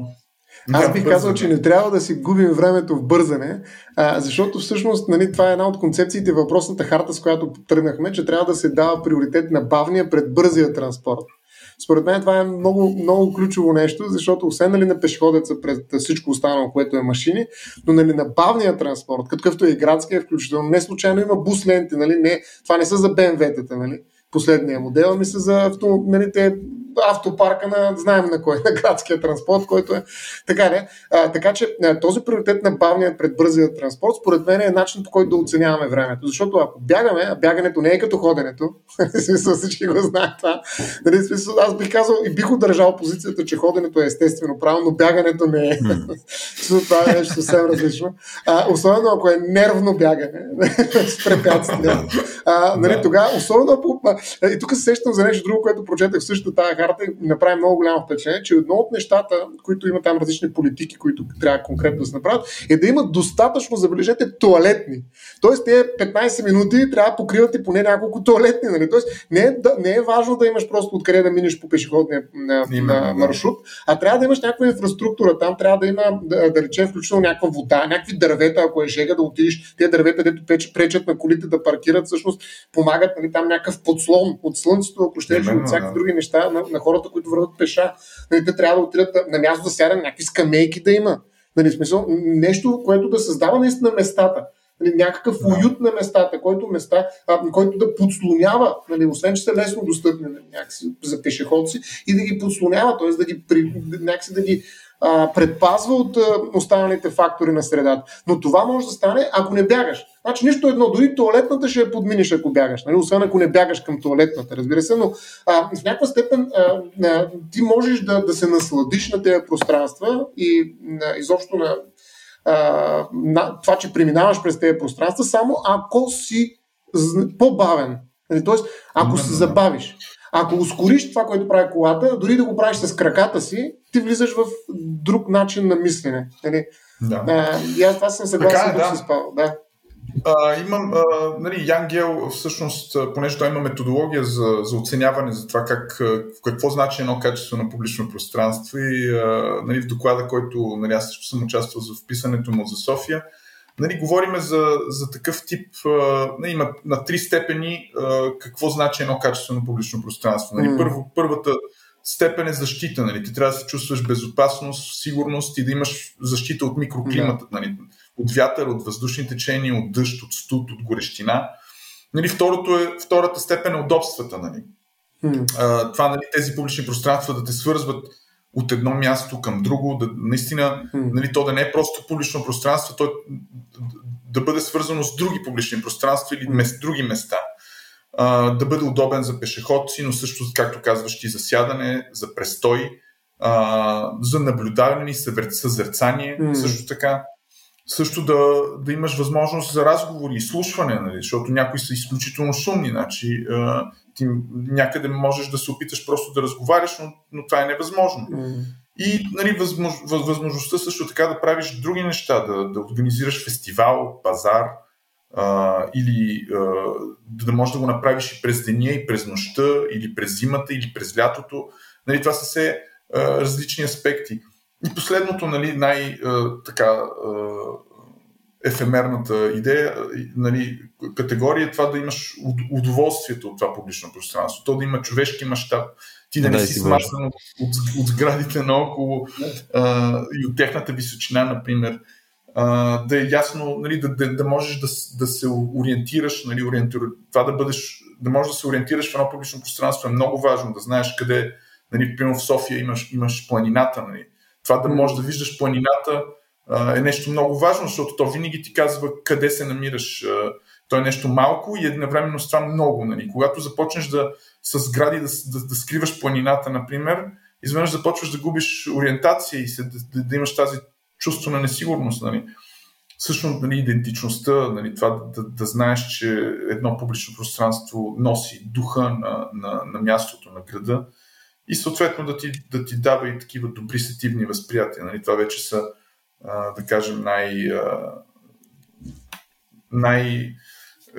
Аз бих казал, че не трябва да си губим времето в бързане, а, защото всъщност нали, това е една от концепциите, въпросната харта, с която тръгнахме, че трябва да се дава приоритет на бавния пред бързия транспорт. Според мен това е много, много ключово нещо, защото освен нали, на пешеходеца пред всичко останало, което е машини, но нали, на бавния транспорт, какъвто е и градския, включително не случайно има бус ленти, нали, не, това не са за БМВ-тата, нали, последния модел, ами са за авто, нали, те автопарка на, знаем на кой, *laughs* на градския транспорт, който е така не. А, така че този приоритет на бавния пред бързия транспорт, според мен е начин по който да оценяваме времето. Защото ако бягаме, а бягането не е като ходенето, *laughs* смисъл всички го знаят това, нали, смисъл, аз бих казал и бих удържал позицията, че ходенето е естествено право, но бягането не е. *laughs* това е нещо съвсем различно. А, особено ако е нервно бягане с препятствия. А, нали, тогава, особено ако... И тук се сещам за нещо друго, което прочетах също тази карта и направи много голямо впечатление, че едно от нещата, които има там различни политики, които трябва конкретно да се направят, е да имат достатъчно, забележете, туалетни. Тоест, те 15 минути трябва да покриват и поне няколко туалетни. Нали? Тоест, не е, да, не е важно да имаш просто откъде да минеш по пешеходния на, на маршрут, а трябва да имаш някаква инфраструктура. Там трябва да има, да, да речем, включително някаква вода, някакви дървета, ако е жега да отидеш. Те дървета, дето пречат на колите да паркират, всъщност помагат нали, там някакъв подслон от слънцето, ако ще от всякакви други неща на, на хората, които върват пеша. Нали, те трябва да отидат на място да сядат, някакви скамейки да има. Нали, смисъл, нещо, което да създава наистина местата. Нали, някакъв уют на местата, който, места, а, който да подслонява, нали, освен че са лесно достъпни нали, някакси, за пешеходци, и да ги подслонява, т.е. да ги, някакси да ги а, предпазва от а, останалите фактори на средата. Но това може да стане, ако не бягаш. Значи нищо едно, дори туалетната ще я подминиш, ако бягаш, нали? освен ако не бягаш към туалетната, разбира се, но а, в някаква степен а, а, ти можеш да, да се насладиш на тези пространства и а, изобщо на, а, на това, че преминаваш през тези пространства, само ако си по-бавен. Нали? Тоест, ако се забавиш. Ако ускориш това, което прави колата, дори да го правиш с краката си, ти влизаш в друг начин на мислене. Нали? Да. А, и аз това съм съгласен е, да. с Павел. Да. А, имам, а, нали, Янгел, всъщност, понеже той има методология за, за оценяване за това как, какво значи едно качество на публично пространство и а, нали, в доклада, който нали, аз също съм участвал за вписането му за София, нали, говориме за, за такъв тип, а, нали, има на три степени а, какво значи едно качество на публично пространство. Нали, mm. първо, първата степен е защита. Нали, ти трябва да се чувстваш безопасност, сигурност и да имаш защита от микроклимата. Yeah. Нали, от вятър, от въздушни течения, от дъжд, от студ, от горещина. Нали, второто е, втората степен е удобствата. Нали. Mm. А, това, нали, тези публични пространства да те свързват от едно място към друго, да наистина, mm. нали, то да не е просто публично пространство, то да бъде свързано с други публични пространства или мест, други места. А, да бъде удобен за пешеходци, но също, както казваш ти, за сядане, за престой, а, за наблюдаване и съзерцание, mm. също така също да, да имаш възможност за разговори и слушване, нали, защото някои са изключително шумни. Значи, ти някъде можеш да се опиташ просто да разговаряш, но, но това е невъзможно. Mm. И нали, възмож, възможността също така да правиш други неща, да, да организираш фестивал, пазар, а, или а, да можеш да го направиш и през деня, и през нощта, или през зимата, или през лятото. Нали, това са все а, различни аспекти. И последното, нали, най-така ефемерната идея, нали, категория е това да имаш удоволствието от това публично пространство. То да има човешки мащаб, ти да не си смазан от, от, от сградите наоколо а, и от техната височина, например. А, да е ясно, нали, да, да, да можеш да, да се ориентираш, нали, ориентир, това да бъдеш, да можеш да се ориентираш в едно публично пространство е много важно, да знаеш къде, нали, примерно в София имаш, имаш планината, нали, това да можеш да виждаш планината е нещо много важно, защото то винаги ти казва къде се намираш. То е нещо малко и едновременно с това много. Нали. Когато започнеш да с гради да, да, да скриваш планината, например, изведнъж започваш да губиш ориентация и се, да, да имаш тази чувство на несигурност. Нали. Също нали, идентичността, нали, това да, да знаеш, че едно публично пространство носи духа на, на, на мястото, на града и съответно да ти, да ти дава и такива добри сетивни възприятия. Нали? Това вече са, а, да кажем, най, а, най-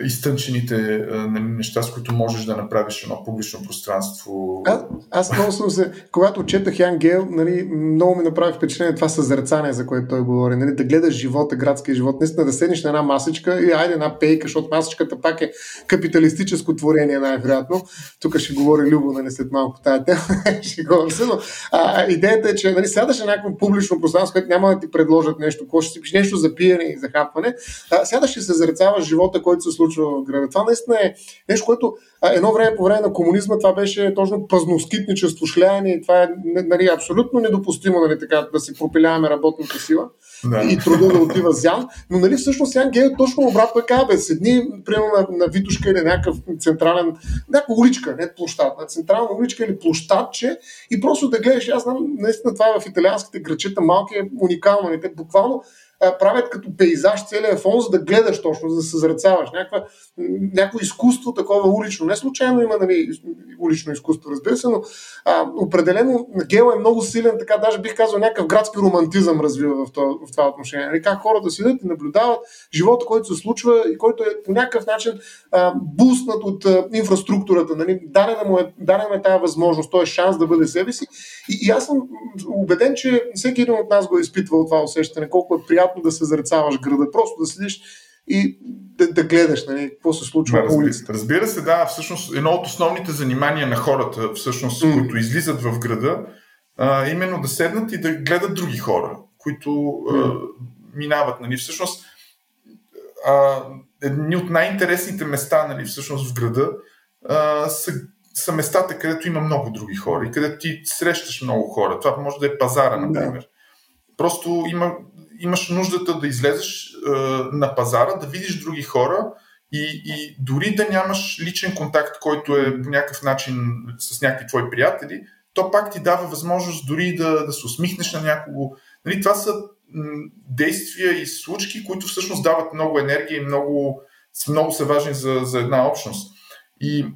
изтънчените неща, с които можеш да направиш едно публично пространство. А, аз много се, когато четах Ян Гейл, нали, много ми направи впечатление това съзерцание, за което той говори. Нали, да гледаш живота, градския живот, наистина да седнеш на една масичка и айде една пейка, защото масичката пак е капиталистическо творение, най-вероятно. Тук ще говори Любо, нали, след малко тази тема. *laughs* ще говорим се, но а, идеята е, че нали, сядаш на някакво публично пространство, което няма да ти предложат нещо, ще си нещо за пиене и за хапване. А, сядаш и съзерцаваш живота, който се случва в града. Това наистина е нещо, което едно време по време на комунизма това беше точно празноскитничество, шляене това е нали, абсолютно недопустимо нали, така, да си пропиляваме работната сила да. и труда да отива зян. Но нали, всъщност Ян Гей е точно обратно е казва, бе, седни примерно на, на Витушка или някакъв централен, някаква уличка, не площад, на централна уличка или площадче и просто да гледаш. Аз знам, наистина това е в италианските грачета малки е уникално. Нали, те буквално правят като пейзаж целият фон, за да гледаш точно, за да съзрецаваш. Някаква, някакво изкуство такова улично. Не случайно има нали, улично изкуство, разбира се, но а, определено Гел е много силен, така даже бих казал някакъв градски романтизъм развива в това, в това отношение. Нали, как хората седят и наблюдават живота, който се случва и който е по някакъв начин а, буснат от а, инфраструктурата. Нали, дадена му е, дадена е тази възможност, той е шанс да бъде себе си. И, и аз съм убеден, че всеки един от нас го е изпитвал това усещане, колко е приятно приятно да се зарецаваш града, просто да седиш и да, да гледаш нали, какво се случва да, по улицата. Разбира се, да, всъщност едно от основните занимания на хората, всъщност, mm. които излизат в града, а, именно да седнат и да гледат други хора, които mm. а, минават. Нали. Всъщност, а, едни от най-интересните места нали, всъщност в града а, са, са местата, където има много други хора и където ти срещаш много хора. Това може да е пазара, например. Да. Просто има имаш нуждата да излезеш а, на пазара, да видиш други хора и, и дори да нямаш личен контакт, който е по някакъв начин с някакви твои приятели, то пак ти дава възможност дори да, да се усмихнеш на някого. Нали, това са действия и случки, които всъщност дават много енергия и много, много са важни за, за една общност. И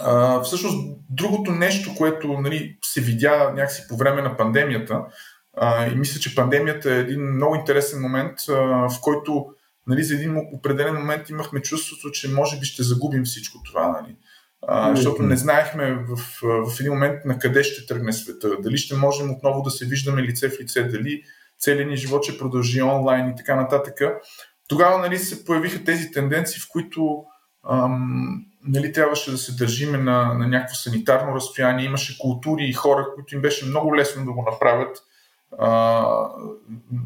а, всъщност другото нещо, което нали, се видя някакси по време на пандемията, а, и мисля, че пандемията е един много интересен момент, а, в който нали, за един определен момент имахме чувството, че може би ще загубим всичко това. Нали. А, защото не знаехме в, в един момент на къде ще тръгне света, дали ще можем отново да се виждаме лице в лице, дали целият ни живот ще продължи онлайн и така нататък. Тогава нали, се появиха тези тенденции, в които ам, нали, трябваше да се държиме на, на някакво санитарно разстояние. Имаше култури и хора, които им беше много лесно да го направят. А,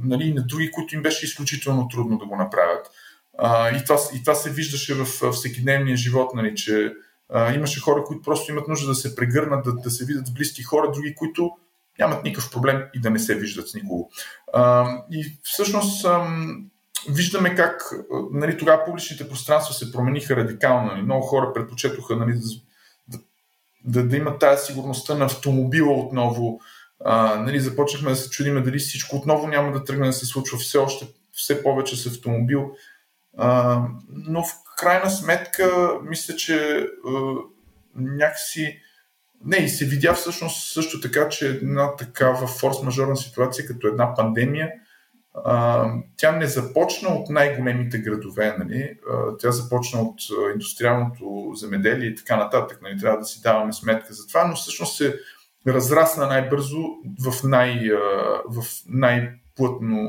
нали, на други, които им беше изключително трудно да го направят. А, и, това, и това се виждаше в всекидневния живот, нали, че а, имаше хора, които просто имат нужда да се прегърнат, да, да се видят с близки хора, други, които нямат никакъв проблем и да не се виждат с никого. А, и всъщност ам, виждаме как нали, тогава публичните пространства се промениха радикално. Нали. Много хора предпочетоха нали, да, да, да имат тази сигурността на автомобила отново. А, нали, започнахме да се чудиме дали всичко отново няма да тръгне да се случва все още все повече с автомобил. А, но в крайна сметка, мисля, че а, някакси не, и се видя всъщност също така, че една такава форс-мажорна ситуация, като една пандемия, а, тя не започна от най-големите градове, нали? а, тя започна от индустриалното земеделие и така нататък. Нали? Трябва да си даваме сметка за това, но всъщност се разрасна най-бързо в, най, в най-плътно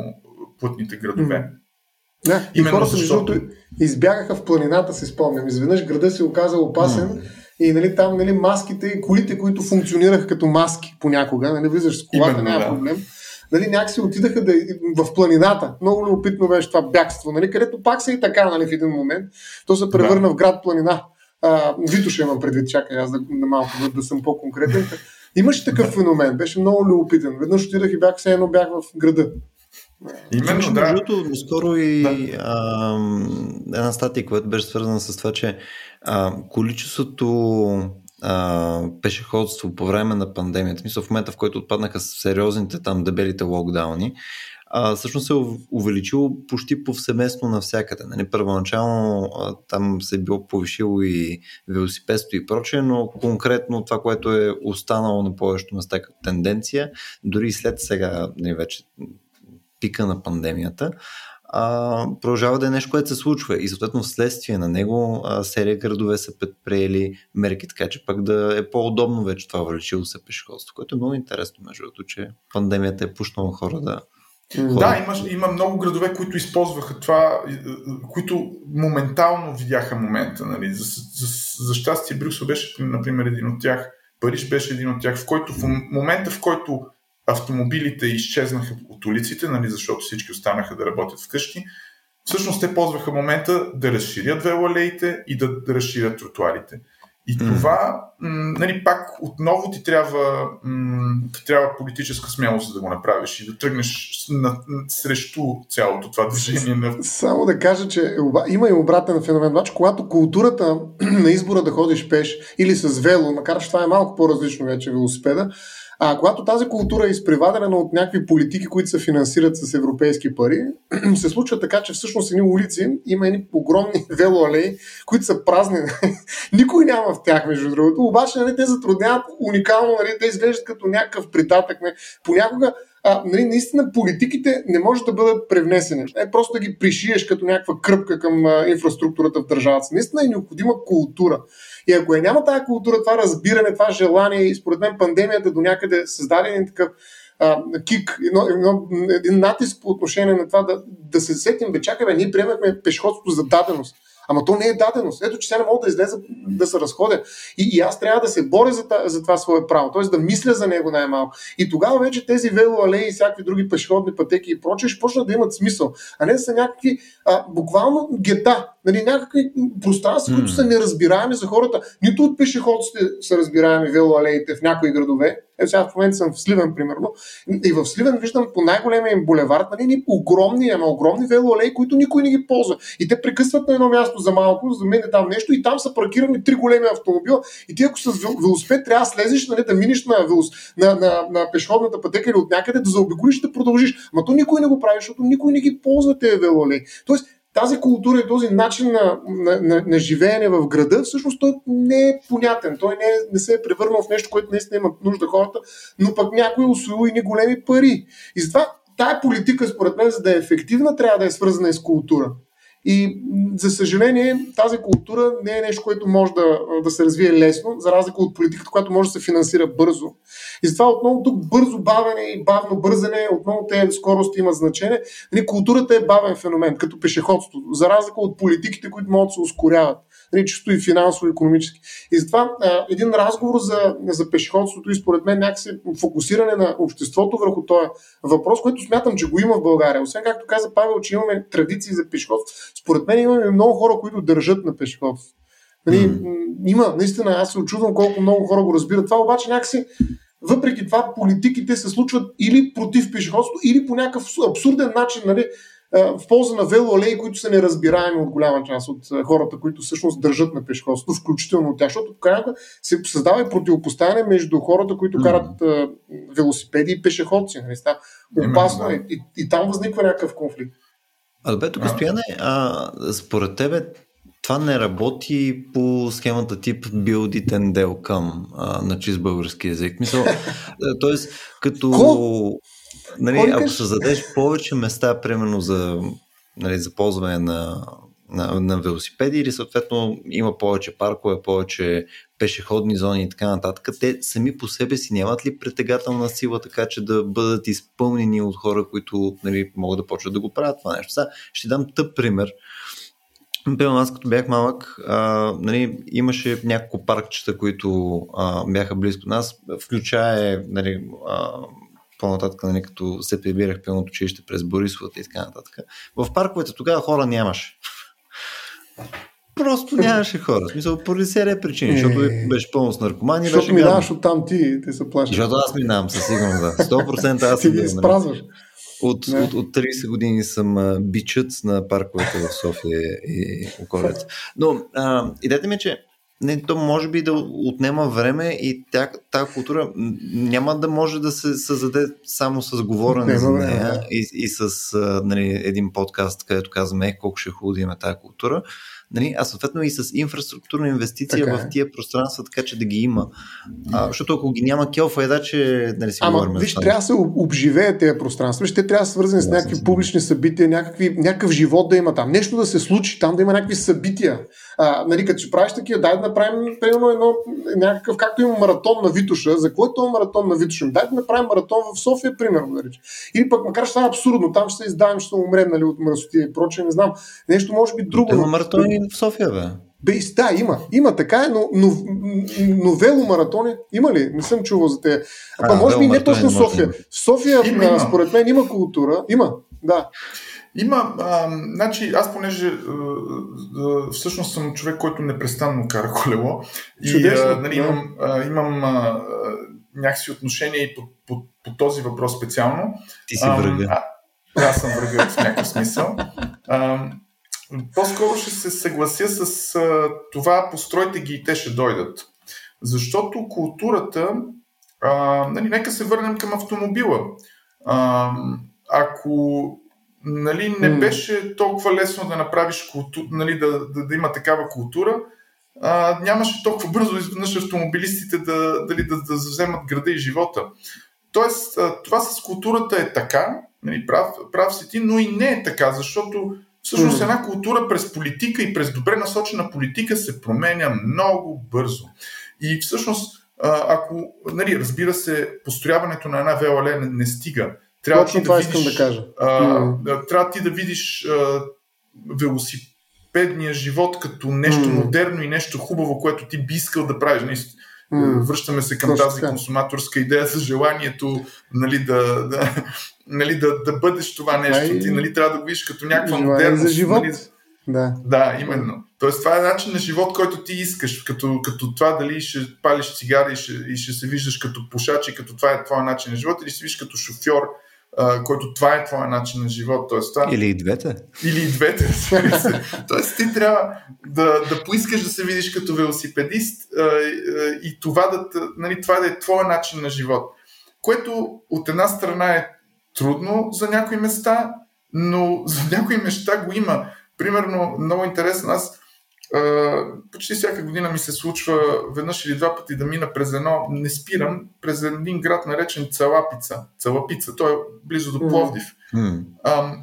плътните градове. Да, и хората, защото... избягаха в планината, си спомням. Изведнъж града се оказа опасен mm. и нали, там нали, маските и колите, които функционираха като маски понякога, нали, влизаш с колата, Именно, няма да. проблем нали, някакси отидаха да, в планината. Много любопитно беше това бягство, нали, където пак се и така нали, в един момент. То се превърна да. в град планина. А, Витоша имам предвид, чакай аз да, да малко да, да съм по-конкретен. Имаше такъв феномен, беше много любопитен. Веднъж отидах и бях, все едно бях в града. Именно, да. Между скоро и да. а, една статия, която беше свързана с това, че а, количеството а, пешеходство по време на пандемията, мисля в момента в който отпаднаха сериозните там дебелите локдауни, а, всъщност се е увеличило почти повсеместно навсякъде. Нали, първоначално а, там се е било повишило и велосипедство и прочее, но конкретно това, което е останало на повечето места като тенденция, дори след сега нали, вече пика на пандемията, а, продължава да е нещо, което се случва и съответно вследствие на него а, серия градове са предприели мерки, така че пък да е по-удобно вече това увеличило се пешеходство, което е много интересно, между другото, че пандемията е пуснала хора да да, има, има много градове, които използваха това, които моментално видяха момента. Нали. За, за, за щастие Брюксел беше, например, един от тях, Париж беше един от тях, в който в момента, в който автомобилите изчезнаха от улиците, нали, защото всички останаха да работят вкъщи. Всъщност те ползваха момента да разширят велоалеите и да, да разширят тротуарите. И mm. това, м- нали, пак отново ти трябва, м- ти трябва политическа смелост да го направиш и да тръгнеш на, срещу цялото това движение. На... Само да кажа, че има и обратен феномен. Значи, когато културата *clears throat* на избора да ходиш пеш или с вело, макар че това е малко по-различно вече велосипеда, а когато тази култура е изпревадена от някакви политики, които се финансират с европейски пари, *clears throat* се случва така, че всъщност едни улици има едни огромни *laughs* велоалеи, които са празни. *laughs* Никой няма в тях, между другото. Обаче нали, те затрудняват уникално, нали, те изглеждат като някакъв придатък. Не. Понякога а, нали, наистина политиките не може да бъдат превнесени. Е просто да ги пришиеш като някаква кръпка към а, инфраструктурата в държавата. Наистина е необходима култура. И ако е няма тази култура, това разбиране, това желание и според мен пандемията до някъде създаде един такъв а, кик, едно, едно, един натиск по отношение на това да, да се сетим, бе, чакай, бе, ние приемахме пешеходството за даденост. Ама то не е даденост. Ето, че сега не мога да излеза да се разходя. И, и аз трябва да се боря за, за това свое право, т.е. да мисля за него най-малко. И тогава вече тези велоалеи и всякакви други пешеходни пътеки и прочее ще почнат да имат смисъл, а не са някакви а, буквално гета. Нали, някакви пространства, mm. които са неразбираеми за хората. Нито от пешеходците са разбираеми велоалеите в някои градове. Е, сега в момента съм в Сливен, примерно. И в Сливен виждам по най-големия им булевард, нали, ни огромни, ама огромни велоалеи, които никой не ги ползва. И те прекъсват на едно място за малко, за мен е там нещо, и там са паркирани три големи автомобила. И ти, ако с велосипед трябва да слезеш, нали, да миниш на, велос... на, на, на пешеходната пътека или от някъде, да заобиколиш, да продължиш. Ма то никой не го прави, защото никой не ги ползва тези велоалеи. Тоест, тази култура и този начин на, на, на, на живеене в града, всъщност той не е понятен. Той не, е, не се е превърнал в нещо, което наистина има нужда хората, но пък някой е освоил и ни големи пари. И затова тая политика, според мен, за да е ефективна, трябва да е свързана и с култура. И за съжаление, тази култура не е нещо, което може да, да се развие лесно, за разлика от политиката, която може да се финансира бързо. И затова отново тук бързо бавене и бавно бързане, отново те скорости имат значение. Нали, културата е бавен феномен, като пешеходство, за разлика от политиките, които могат да се ускоряват чисто и финансово, и економически. И затова а, един разговор за, за пешеходството и според мен някакси фокусиране на обществото върху този въпрос, който смятам, че го има в България. Освен както каза Павел, че имаме традиции за пешеходство, според мен имаме много хора, които държат на пешеходство. Нали, mm. Има, наистина, аз се очудвам колко много хора го разбират. Това обаче някакси въпреки това политиките се случват или против пешеходство, или по някакъв абсурден начин, нали, в полза на велоалеи, които са неразбираеми от голяма част от хората, които всъщност държат на пешеходството, *laughs* включително от тях, защото крайна се създава и противопоставяне между хората, които карат mm. велосипеди и пешеходци. Нали? Опасно е. И, и там възниква някакъв конфликт. Албето Кастояне, а, според тебе това не работи по схемата тип build it and welcome а, на чист български язик. Мисъл, *laughs* т.е. като нали, ако създадеш повече места, примерно за, нали, за ползване на, на, на велосипеди или съответно има повече паркове, повече пешеходни зони и така нататък, те сами по себе си нямат ли притегателна сила, така че да бъдат изпълнени от хора, които нали, могат да почват да го правят това нещо. Сега ще дам тъп пример. Примерно аз като бях малък, а, нали, имаше няколко паркчета, които а, бяха близко до нас, включая нали, а, по-нататък, нали, като се прибирах пълното училище през Борисовата и така нататък. В парковете тогава хора нямаше. *laughs* Просто нямаше хора. В смисъл, поради серия причини, е... защото беше пълно с наркомани. Защото минаваш от там ти, те се плащат. Защото аз минавам, със сигурност, да. 100% аз ти ги нали. изпразваш. От, от, от 30 години съм бичът на парковете в София и околицата. Но а, идеята ми е, че не, то може би да отнема време и тя, тази култура няма да може да се създаде само с говорене не, за нея и, и с нали, един подкаст, където казваме е, колко ще е хубаво да има тази култура нали, а съответно и с инфраструктурна инвестиция така в е. тия пространства, така че да ги има. А, защото ако ги няма келфа, еда, че нали, си Ама, виж, трябва да се обживее тези пространства. Ще трябва да свързани с някакви публични събития, някакви, някакъв живот да има там. Нещо да се случи там, да има някакви събития. А, нали, като си правиш такива, дай да направим примерно едно, някакъв, както има маратон на Витуша. За кой е маратон на Витуша? Дай да направим маратон в София, примерно. Да Или пък, макар че това е абсурдно, там ще се издавим, ще умрем нали, от мръсотия и прочее, не знам. Нещо може би друго. Има маратони в София, бе. Бе, да, има. Има така е, но, но, но веломаратони има ли? Не съм чувал за те. А, а може би не точно София. В София, има, има. според мен, има култура. Има, да. Има, а, значи аз понеже а, а, всъщност съм човек, който непрестанно кара колело и а, нали, имам, а, имам а, някакси отношение и по, по, по този въпрос специално. Ти си врага. А, аз съм врага в някакъв смисъл. А, по-скоро ще се съглася с а, това, постройте ги и те ще дойдат. Защото културата, а, нали, нека се върнем към автомобила. А, ако нали, не беше толкова лесно да направиш култура, нали, да, да, да има такава култура, а, нямаше толкова бързо изведнъж автомобилистите да, дали, да, да вземат града и живота. Тоест, а, това с културата е така, нали, прав, прав си ти, но и не е така, защото всъщност една култура през политика и през добре насочена политика се променя много бързо. И всъщност, ако, нали, разбира се, построяването на една ВЛ не, не стига, трябва Точно ти да видиш, да кажа. А. Трябва ти да видиш а, велосипедния живот като нещо mm. модерно и нещо хубаво, което ти би искал да правиш. Mm. Връщаме се към Точно тази така. консуматорска идея за желанието нали, да, да, нали, да, да бъдеш това нещо. Ти нали, трябва да го видиш като някаква модерност. За живот. Нали, Да. Да, именно. Тоест, това е начин на живот, който ти искаш, като, като това дали ще палиш цигари и ще, и ще се виждаш като пушач и като това е твоя начин на живот, или ще се виждаш като шофьор, а, който това е твоя начин на живот. Тоест, това... Или и двете. Или и двете, *laughs* Тоест, ти трябва да, да поискаш да се видиш като велосипедист а, и това да, нали, това да е твоя начин на живот. Което от една страна е трудно за някои места, но за някои неща го има. Примерно, много интересно, аз почти всяка година ми се случва веднъж или два пъти да мина през едно, не спирам, през един град наречен Цалапица. Цалапица, той е близо до Пловдив. Mm. А,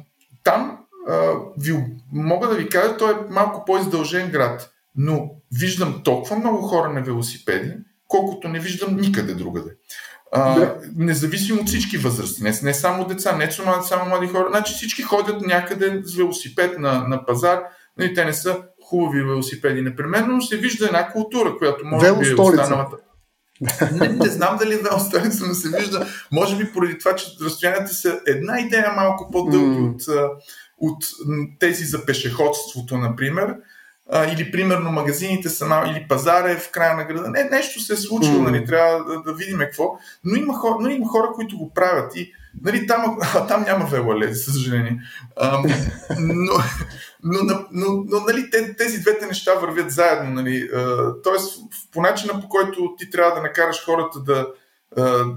там а, ви, мога да ви кажа, той е малко по-издължен град, но виждам толкова много хора на велосипеди, колкото не виждам никъде другаде. А, да. Независимо от всички възрасти, не, не само деца, не само, само млади хора, значи всички ходят някъде с велосипед на, на пазар, нали, те не са хубави велосипеди непременно, но се вижда една култура, която може Вело би е останалата. не, не знам дали вело столица, но се вижда, може би поради това, че разстоянията са една идея малко по-дълги Mm. от, от тези за пешеходството, например. А, или примерно магазините са мал, или пазара е в края на града. Не, нещо се е случило, Mm. нали, трябва да, да видим какво. Но има, хора, но има хора, които го правят и нали, там, а, там няма велоле, за съжаление. А, но, но, но, но, но нали, те, тези двете неща вървят заедно. Нали. А, тоест, по начина по който ти трябва да накараш хората да,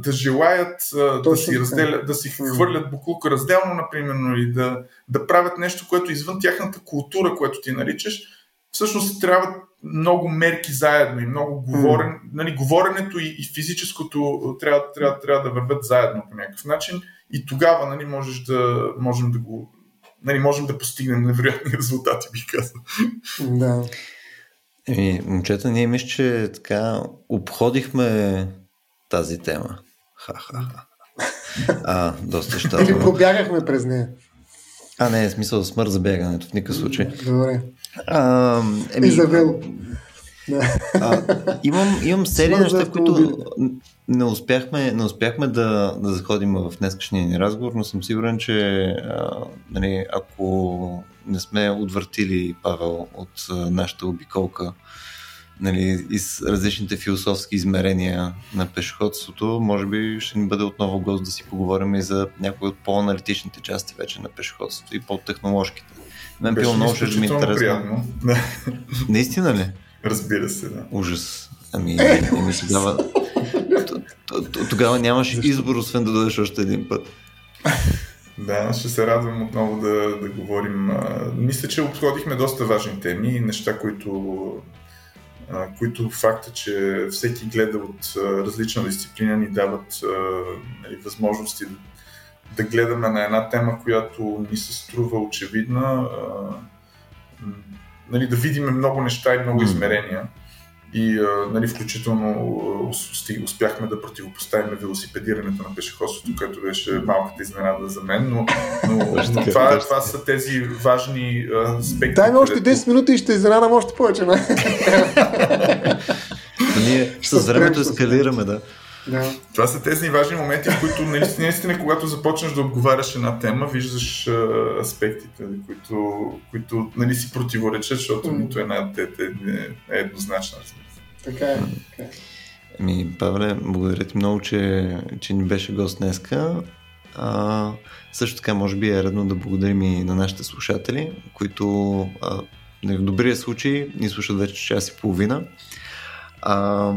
да желаят а, да Точно си, така. разделят, да си хвърлят буклука разделно, например, или да, да правят нещо, което е извън тяхната култура, което ти наричаш, всъщност трябва много мерки заедно и много говорен, нали, говоренето и, и физическото трябва, трябва, трябва да вървят заедно по някакъв начин и тогава нали, можеш да, можем да го нали, можем да постигнем невероятни резултати, бих казал. Да. Еми, момчета, ние мисля, че така обходихме тази тема. Ха-ха-ха. А, доста Или щастливо. пробягахме през нея. А, не, смисъл смърт за бягането в никакъв случай. Добре. А, И за вело. Да. А, имам, имам серия неща, които не успяхме, не успяхме да, да заходим в днескашния ни разговор, но съм сигурен, че а, нали, ако не сме отвъртили Павел от а, нашата обиколка нали, и с различните философски измерения на пешеходството, може би ще ни бъде отново гост да си поговорим и за някои от по-аналитичните части вече на пешеходството и по-техноложките. Мен било много ще ми е интересно. приятно. Да, *laughs* Наистина ли? разбира се, да. Ужас. Ами, ами тогава, т- т- т- тогава нямаш избор, освен да дойдеш още един път. *laughs* Да, ще се радвам отново да, да говорим. А, Мисля, че обходихме доста важни теми, неща, които, които факта, че всеки гледа от различна дисциплина ни дават нали, възможности да, да гледаме на една тема, която ни се струва очевидна, нали, да видим много неща и много измерения. И нали, включително успяхме да противопоставим велосипедирането на пешеходството, което беше малката изненада за мен, но, но, *laughs* но това, това са тези важни аспекти. Дай ми още където- 10 минути и ще изненадам още повече. Не? *laughs* Ние с времето ескалираме, да. Да. Това са тези важни моменти, в които наистина, наистина когато започнеш да отговаряш една тема, виждаш а, аспектите, които, които нали, си противоречат, защото М. нито една те не е еднозначна. разбира. Така е. Така е. Ами, Павле, благодаря ти много, че, че ни беше гост днеска. А, също така, може би е редно да благодарим и на нашите слушатели, които а, в добрия случай ни слушат вече час и половина. А,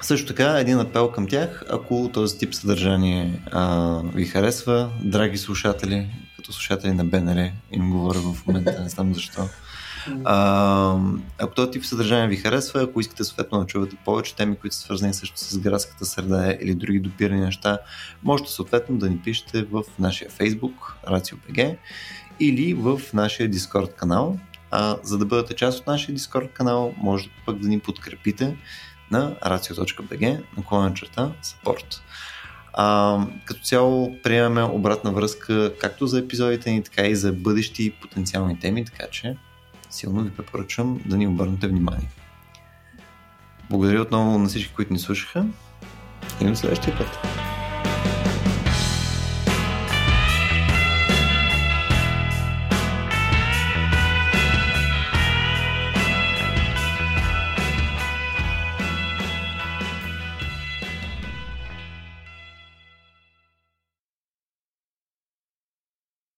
също така, един апел към тях, ако този тип съдържание а, ви харесва, драги слушатели, като слушатели на БНР, им говоря в момента, не знам защо. А, ако този тип съдържание ви харесва, ако искате съответно да чувате повече теми, които са свързани също с градската среда или други допирани неща, можете съответно да ни пишете в нашия Facebook RACIO.BG или в нашия Discord канал. А, за да бъдете част от нашия Discord канал, можете пък да ни подкрепите на racio.bg наклона черта support. А, като цяло приемаме обратна връзка както за епизодите ни, така и за бъдещи потенциални теми, така че силно ви препоръчвам да ни обърнете внимание. Благодаря отново на всички, които ни слушаха и до следващия път.